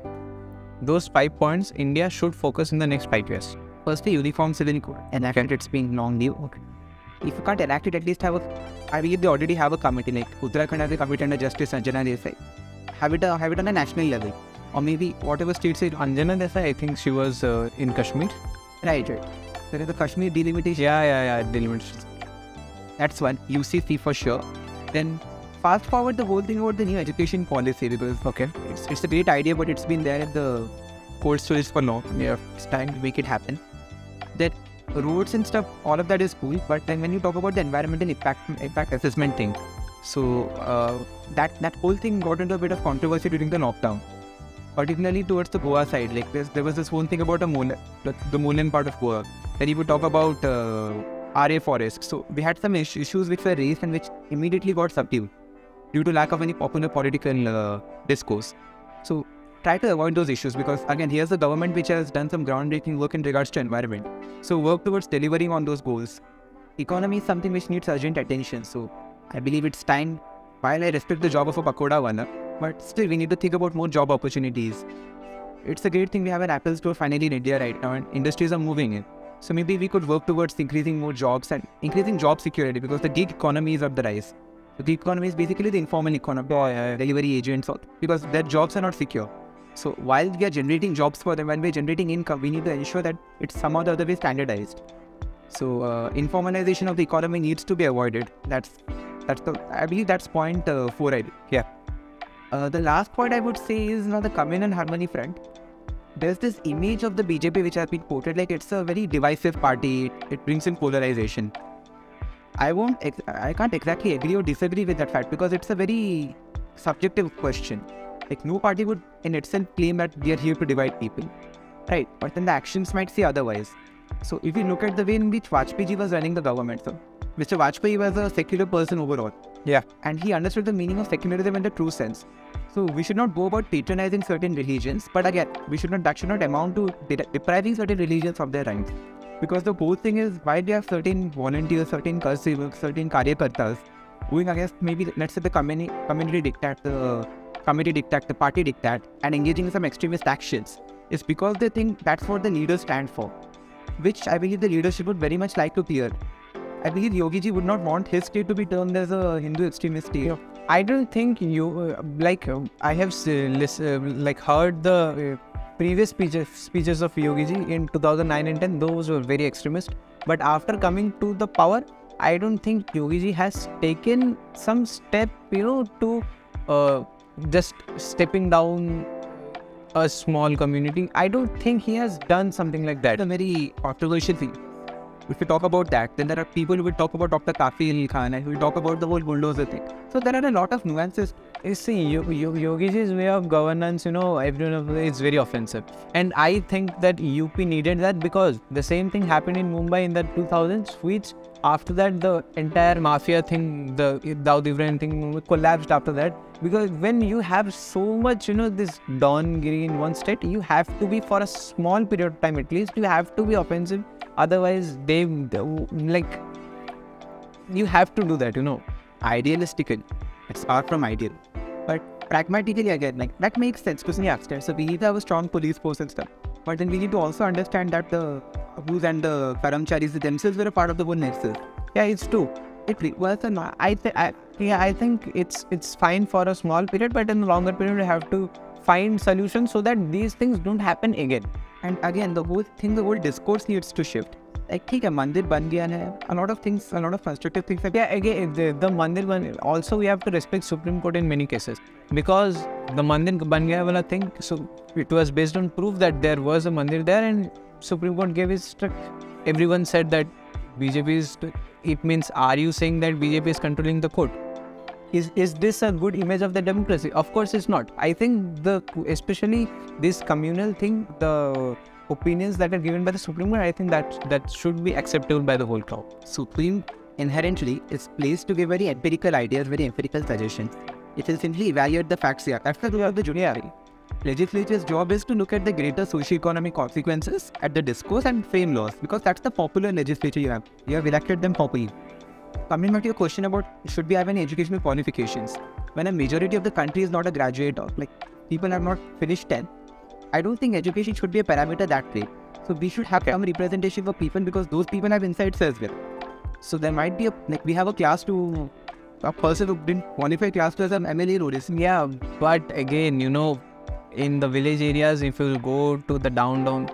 Those five points India should focus in the next five years. First, the uniform civil code. Enact it's been long due. Okay. If you can't enact it, at least have a. I believe they already have a committee. Like Uttarakhand has a committee under Justice Ranjana Desai. Have it, uh, have it on a national level, or maybe whatever state say. Ranjana Desai, I think she was uh, in Kashmir. Right, right. There is a Kashmir delimitation. Yeah, yeah, yeah. delimitation. That's one. UCC for sure. Then fast forward the whole thing about the new education policy because Okay. it's, it's a great idea, but it's been there in the cold storage for long. Yeah. It's time to make it happen. Roads and stuff, all of that is cool. But then when you talk about the environmental impact impact assessment thing, so uh, that that whole thing got into a bit of controversy during the lockdown, particularly towards the Goa side. Like there was this whole thing about the Mollem, the, Mollem part of Goa. Then you would talk about uh, Aarey forest. So we had some is- issues which were raised and which immediately got subdued due to lack of any popular political uh, discourse. So try to avoid those issues because again here's the government which has done some groundbreaking work in regards to environment. So work towards delivering on those goals. Economy is something which needs urgent attention so i believe it's time. While i respect the job of a pakoda wala but still we need to think about more job opportunities. It's a great thing we have an apple store finally in india right now and industries are moving in. So maybe we could work towards increasing more jobs and increasing job security because the gig economy is on the rise. The gig economy is basically the informal economy Yeah, delivery agents because their jobs are not secure so while we are generating jobs for them, when we're generating income, we need to ensure that it's somehow the other way standardized. So uh, informalization of the economy needs to be avoided. That's that's the I believe that's point uh, four. I yeah. Uh, the last point I would say is now the common and harmony front. There's this image of the BJP which has been quoted like it's a very divisive party. It, it brings in polarization. I won't. Ex- I can't exactly agree or disagree with that fact because it's a very subjective question. Like no party would in itself claim that they are here to divide people, right? But then the actions might say otherwise. So if you look at the way in which Vajpayee was running the government, so Mr. Vajpayee was a secular person overall. Yeah. And he understood the meaning of secularism in the true sense. So we should not go about patronizing certain religions, but again, we should not that should not amount to de- depriving certain religions of their rights. Because the whole thing is why do you have certain volunteers, certain Karsevaks, certain Karyakartas going against maybe let's say the community community diktat, the committee diktat, the party diktat, and engaging in some extremist actions is because they think that's what the leaders stand for, which I believe the leadership would very much like to hear. I believe Yogi ji would not want his state to be termed as a Hindu extremist state. I don't think you uh, like. Uh, I have uh, like heard the previous speeches speeches of Yogi ji in 2009 and 10. Those were very extremist. But after coming to the power, I don't think Yogi ji has taken some step, you know, to uh, just stepping down a small community. I don't think he has done something like that. a very controversial thing. If we talk about that, then there are people who will talk about Dr. Kafeel Khan and who will talk about the whole bulldozer thing. So there are a lot of nuances. You see, Yo- Yo- Yogi way of governance, you know, everyone it's very offensive. And I think that UP needed that because the same thing happened in Mumbai in the 2000s, which after that the entire mafia thing, the Dawood Ibrahim thing collapsed after that. Because when you have so much, you know, this dongiri in one state, you have to be for a small period of time at least, you have to be offensive. Otherwise, they, they like, you have to do that, you know. Idealistically, it's far from ideal. But pragmatically, again, like that makes sense because yeah, so we need to have a strong police force and stuff. But then we need to also understand that the Abus and the Karamcharis themselves were a part of the whole nexus. Yeah, it's true. It was an I I, yeah I think it's it's fine for a small period, but in a longer period we have to find solutions so that these things don't happen again. And again, the whole thing, the whole discourse needs to shift Like, ठीक है मंदिर बन गया है a lot of things, a lot of constructive things. Like, Yeah, again the, the mandir ban also we have to respect Supreme Court in many cases because the mandir ban gaya wala thing. So it was based on proof that there was a mandir there, and Supreme Court gave its strict. Everyone said that BJP is. It means are you saying that BJP is controlling the court? is is this a good image of the democracy of course it's not i think the especially this communal thing the opinions that are given by the supreme court i think that that should be acceptable by the whole crowd Supreme inherently is placed to give very empirical ideas, very empirical suggestions. It will simply evaluate the facts here. That's the job of the judiciary. Legislature's job is to look at the greater socio-economic consequences at the discourse and frame laws because that's the popular legislature you have. You have elected them popularly. Coming back to your question about should we have any educational qualifications? When a majority of the country is not a graduate of, like people have not finished 10, I don't think education should be a parameter that way. So we should have some representation for people because those people have insights as well. So there might be a like we have a class to a person who didn't qualify class to as an MLA role. Is yeah but again you know in the village areas if you go to the down down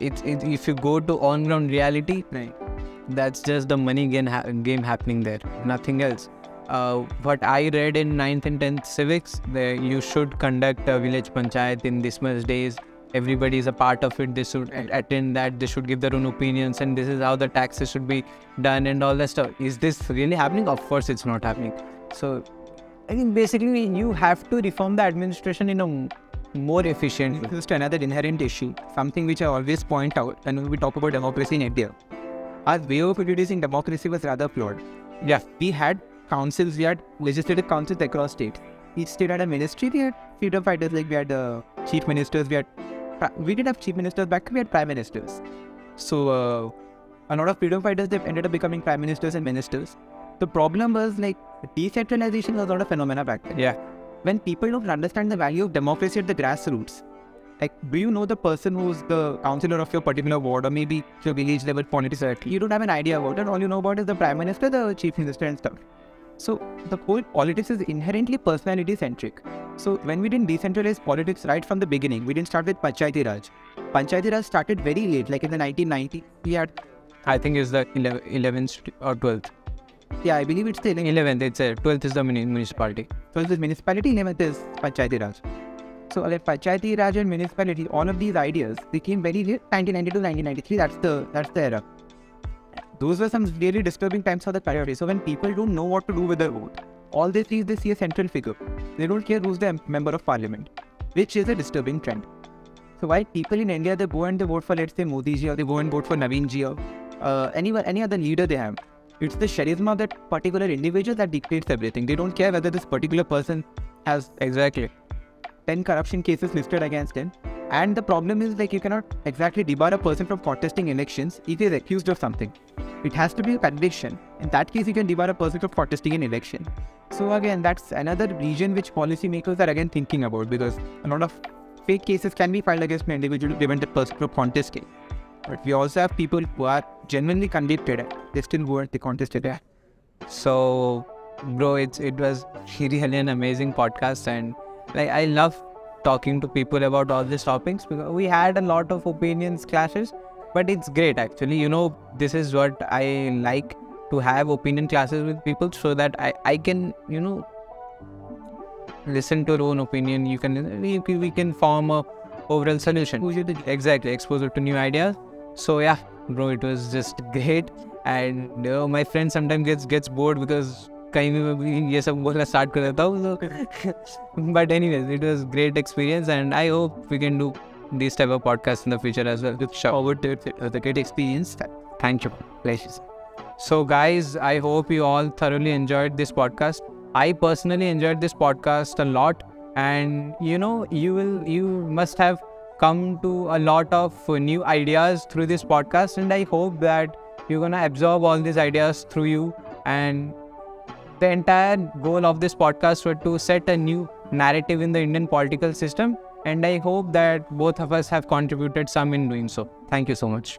it's it, if you go to on ground reality right. that's just the money game, ha- game happening there nothing else uh, what i read in 9th and 10th civics there you should conduct a village panchayat in this much days. Everybody is a part of it. They should attend that. They should give their own opinions and this is how the taxes should be done and all that stuff. Is this really happening? Of course it's not happening. So i think basically you have to reform the administration in a more efficient way. Just another inherent issue, something which I always point out when we talk about democracy in India. Our way of introducing democracy was rather flawed. yeah. We had councils, we had legislative councils across states. Each state had a ministry, we had freedom fighters, like we had uh, chief ministers, we had we did have chief ministers back, then, we had prime ministers. So uh, a lot of freedom fighters they ended up becoming prime ministers and ministers. The problem was like decentralization was not a phenomena back then. yeah When people don't understand the value of democracy at the grassroots, like do you know the person who's the councillor of your particular ward or maybe your village level politics? You don't have an idea about it. All you know about is the prime minister, the chief minister, and stuff. So the whole politics is inherently personality centric. So when we didn't decentralize politics right from the beginning, we didn't start with Panchayati Raj. Panchayati Raj started very late, like in the 1990s. We had, i think it's the 11th 11th or 12th yeah, I believe it's the 11th 11th it's a 12th is the muni- municipality So this municipality, 11th is Panchayati Raj. So like Panchayati Raj and municipality, all of these ideas, they came very late, 1992, 1993. That's the that's the era. Those were some really disturbing times for the priority. So when people don't know what to do with their vote, all they see is they see a central figure. They don't care who's the member of parliament, which is a disturbing trend. So why people in India they go and they vote for let's say Modi ji or they go and vote for Naveen ji or uh, anyone any other leader they have. It's the charisma of that particular individual that dictates everything. They don't care whether this particular person has exactly 10 corruption cases listed against him. And the problem is like you cannot exactly debar a person from contesting elections if he is accused of something. It has to be a conviction. In that case, you can debar a person from contesting an election. So again, that's another region which policymakers are again thinking about because a lot of fake cases can be filed against an individual to prevent a person from contesting. But we also have people who are genuinely convicted. They still and they contested. So, bro, it's it was really an amazing podcast, and like I love talking to people about all these topics because we had a lot of opinions clashes, but it's great actually. You know, this is what I like to have opinion classes with people so that I I can you know listen to your own opinion. You can we, we can form a overall solution. Exactly, exposure to new ideas. So yeah, bro, it was just great. And uh, my friend sometimes gets gets bored because कहीं भी मैं ये सब बोलना start कर देता हूँ but anyways it was great experience and I hope we can do this type of podcast in the future as well. Look forward to it. It was a great experience. Thank you. Pleasure. So, guys, I hope you all thoroughly enjoyed this podcast. I personally enjoyed this podcast a lot, and you know, you will, you must have come to a lot of new ideas through this podcast, and I hope that you're gonna absorb all these ideas through you. And the entire goal of this podcast was to set a new narrative in the Indian political system, and I hope that both of us have contributed some in doing so. Thank you so much.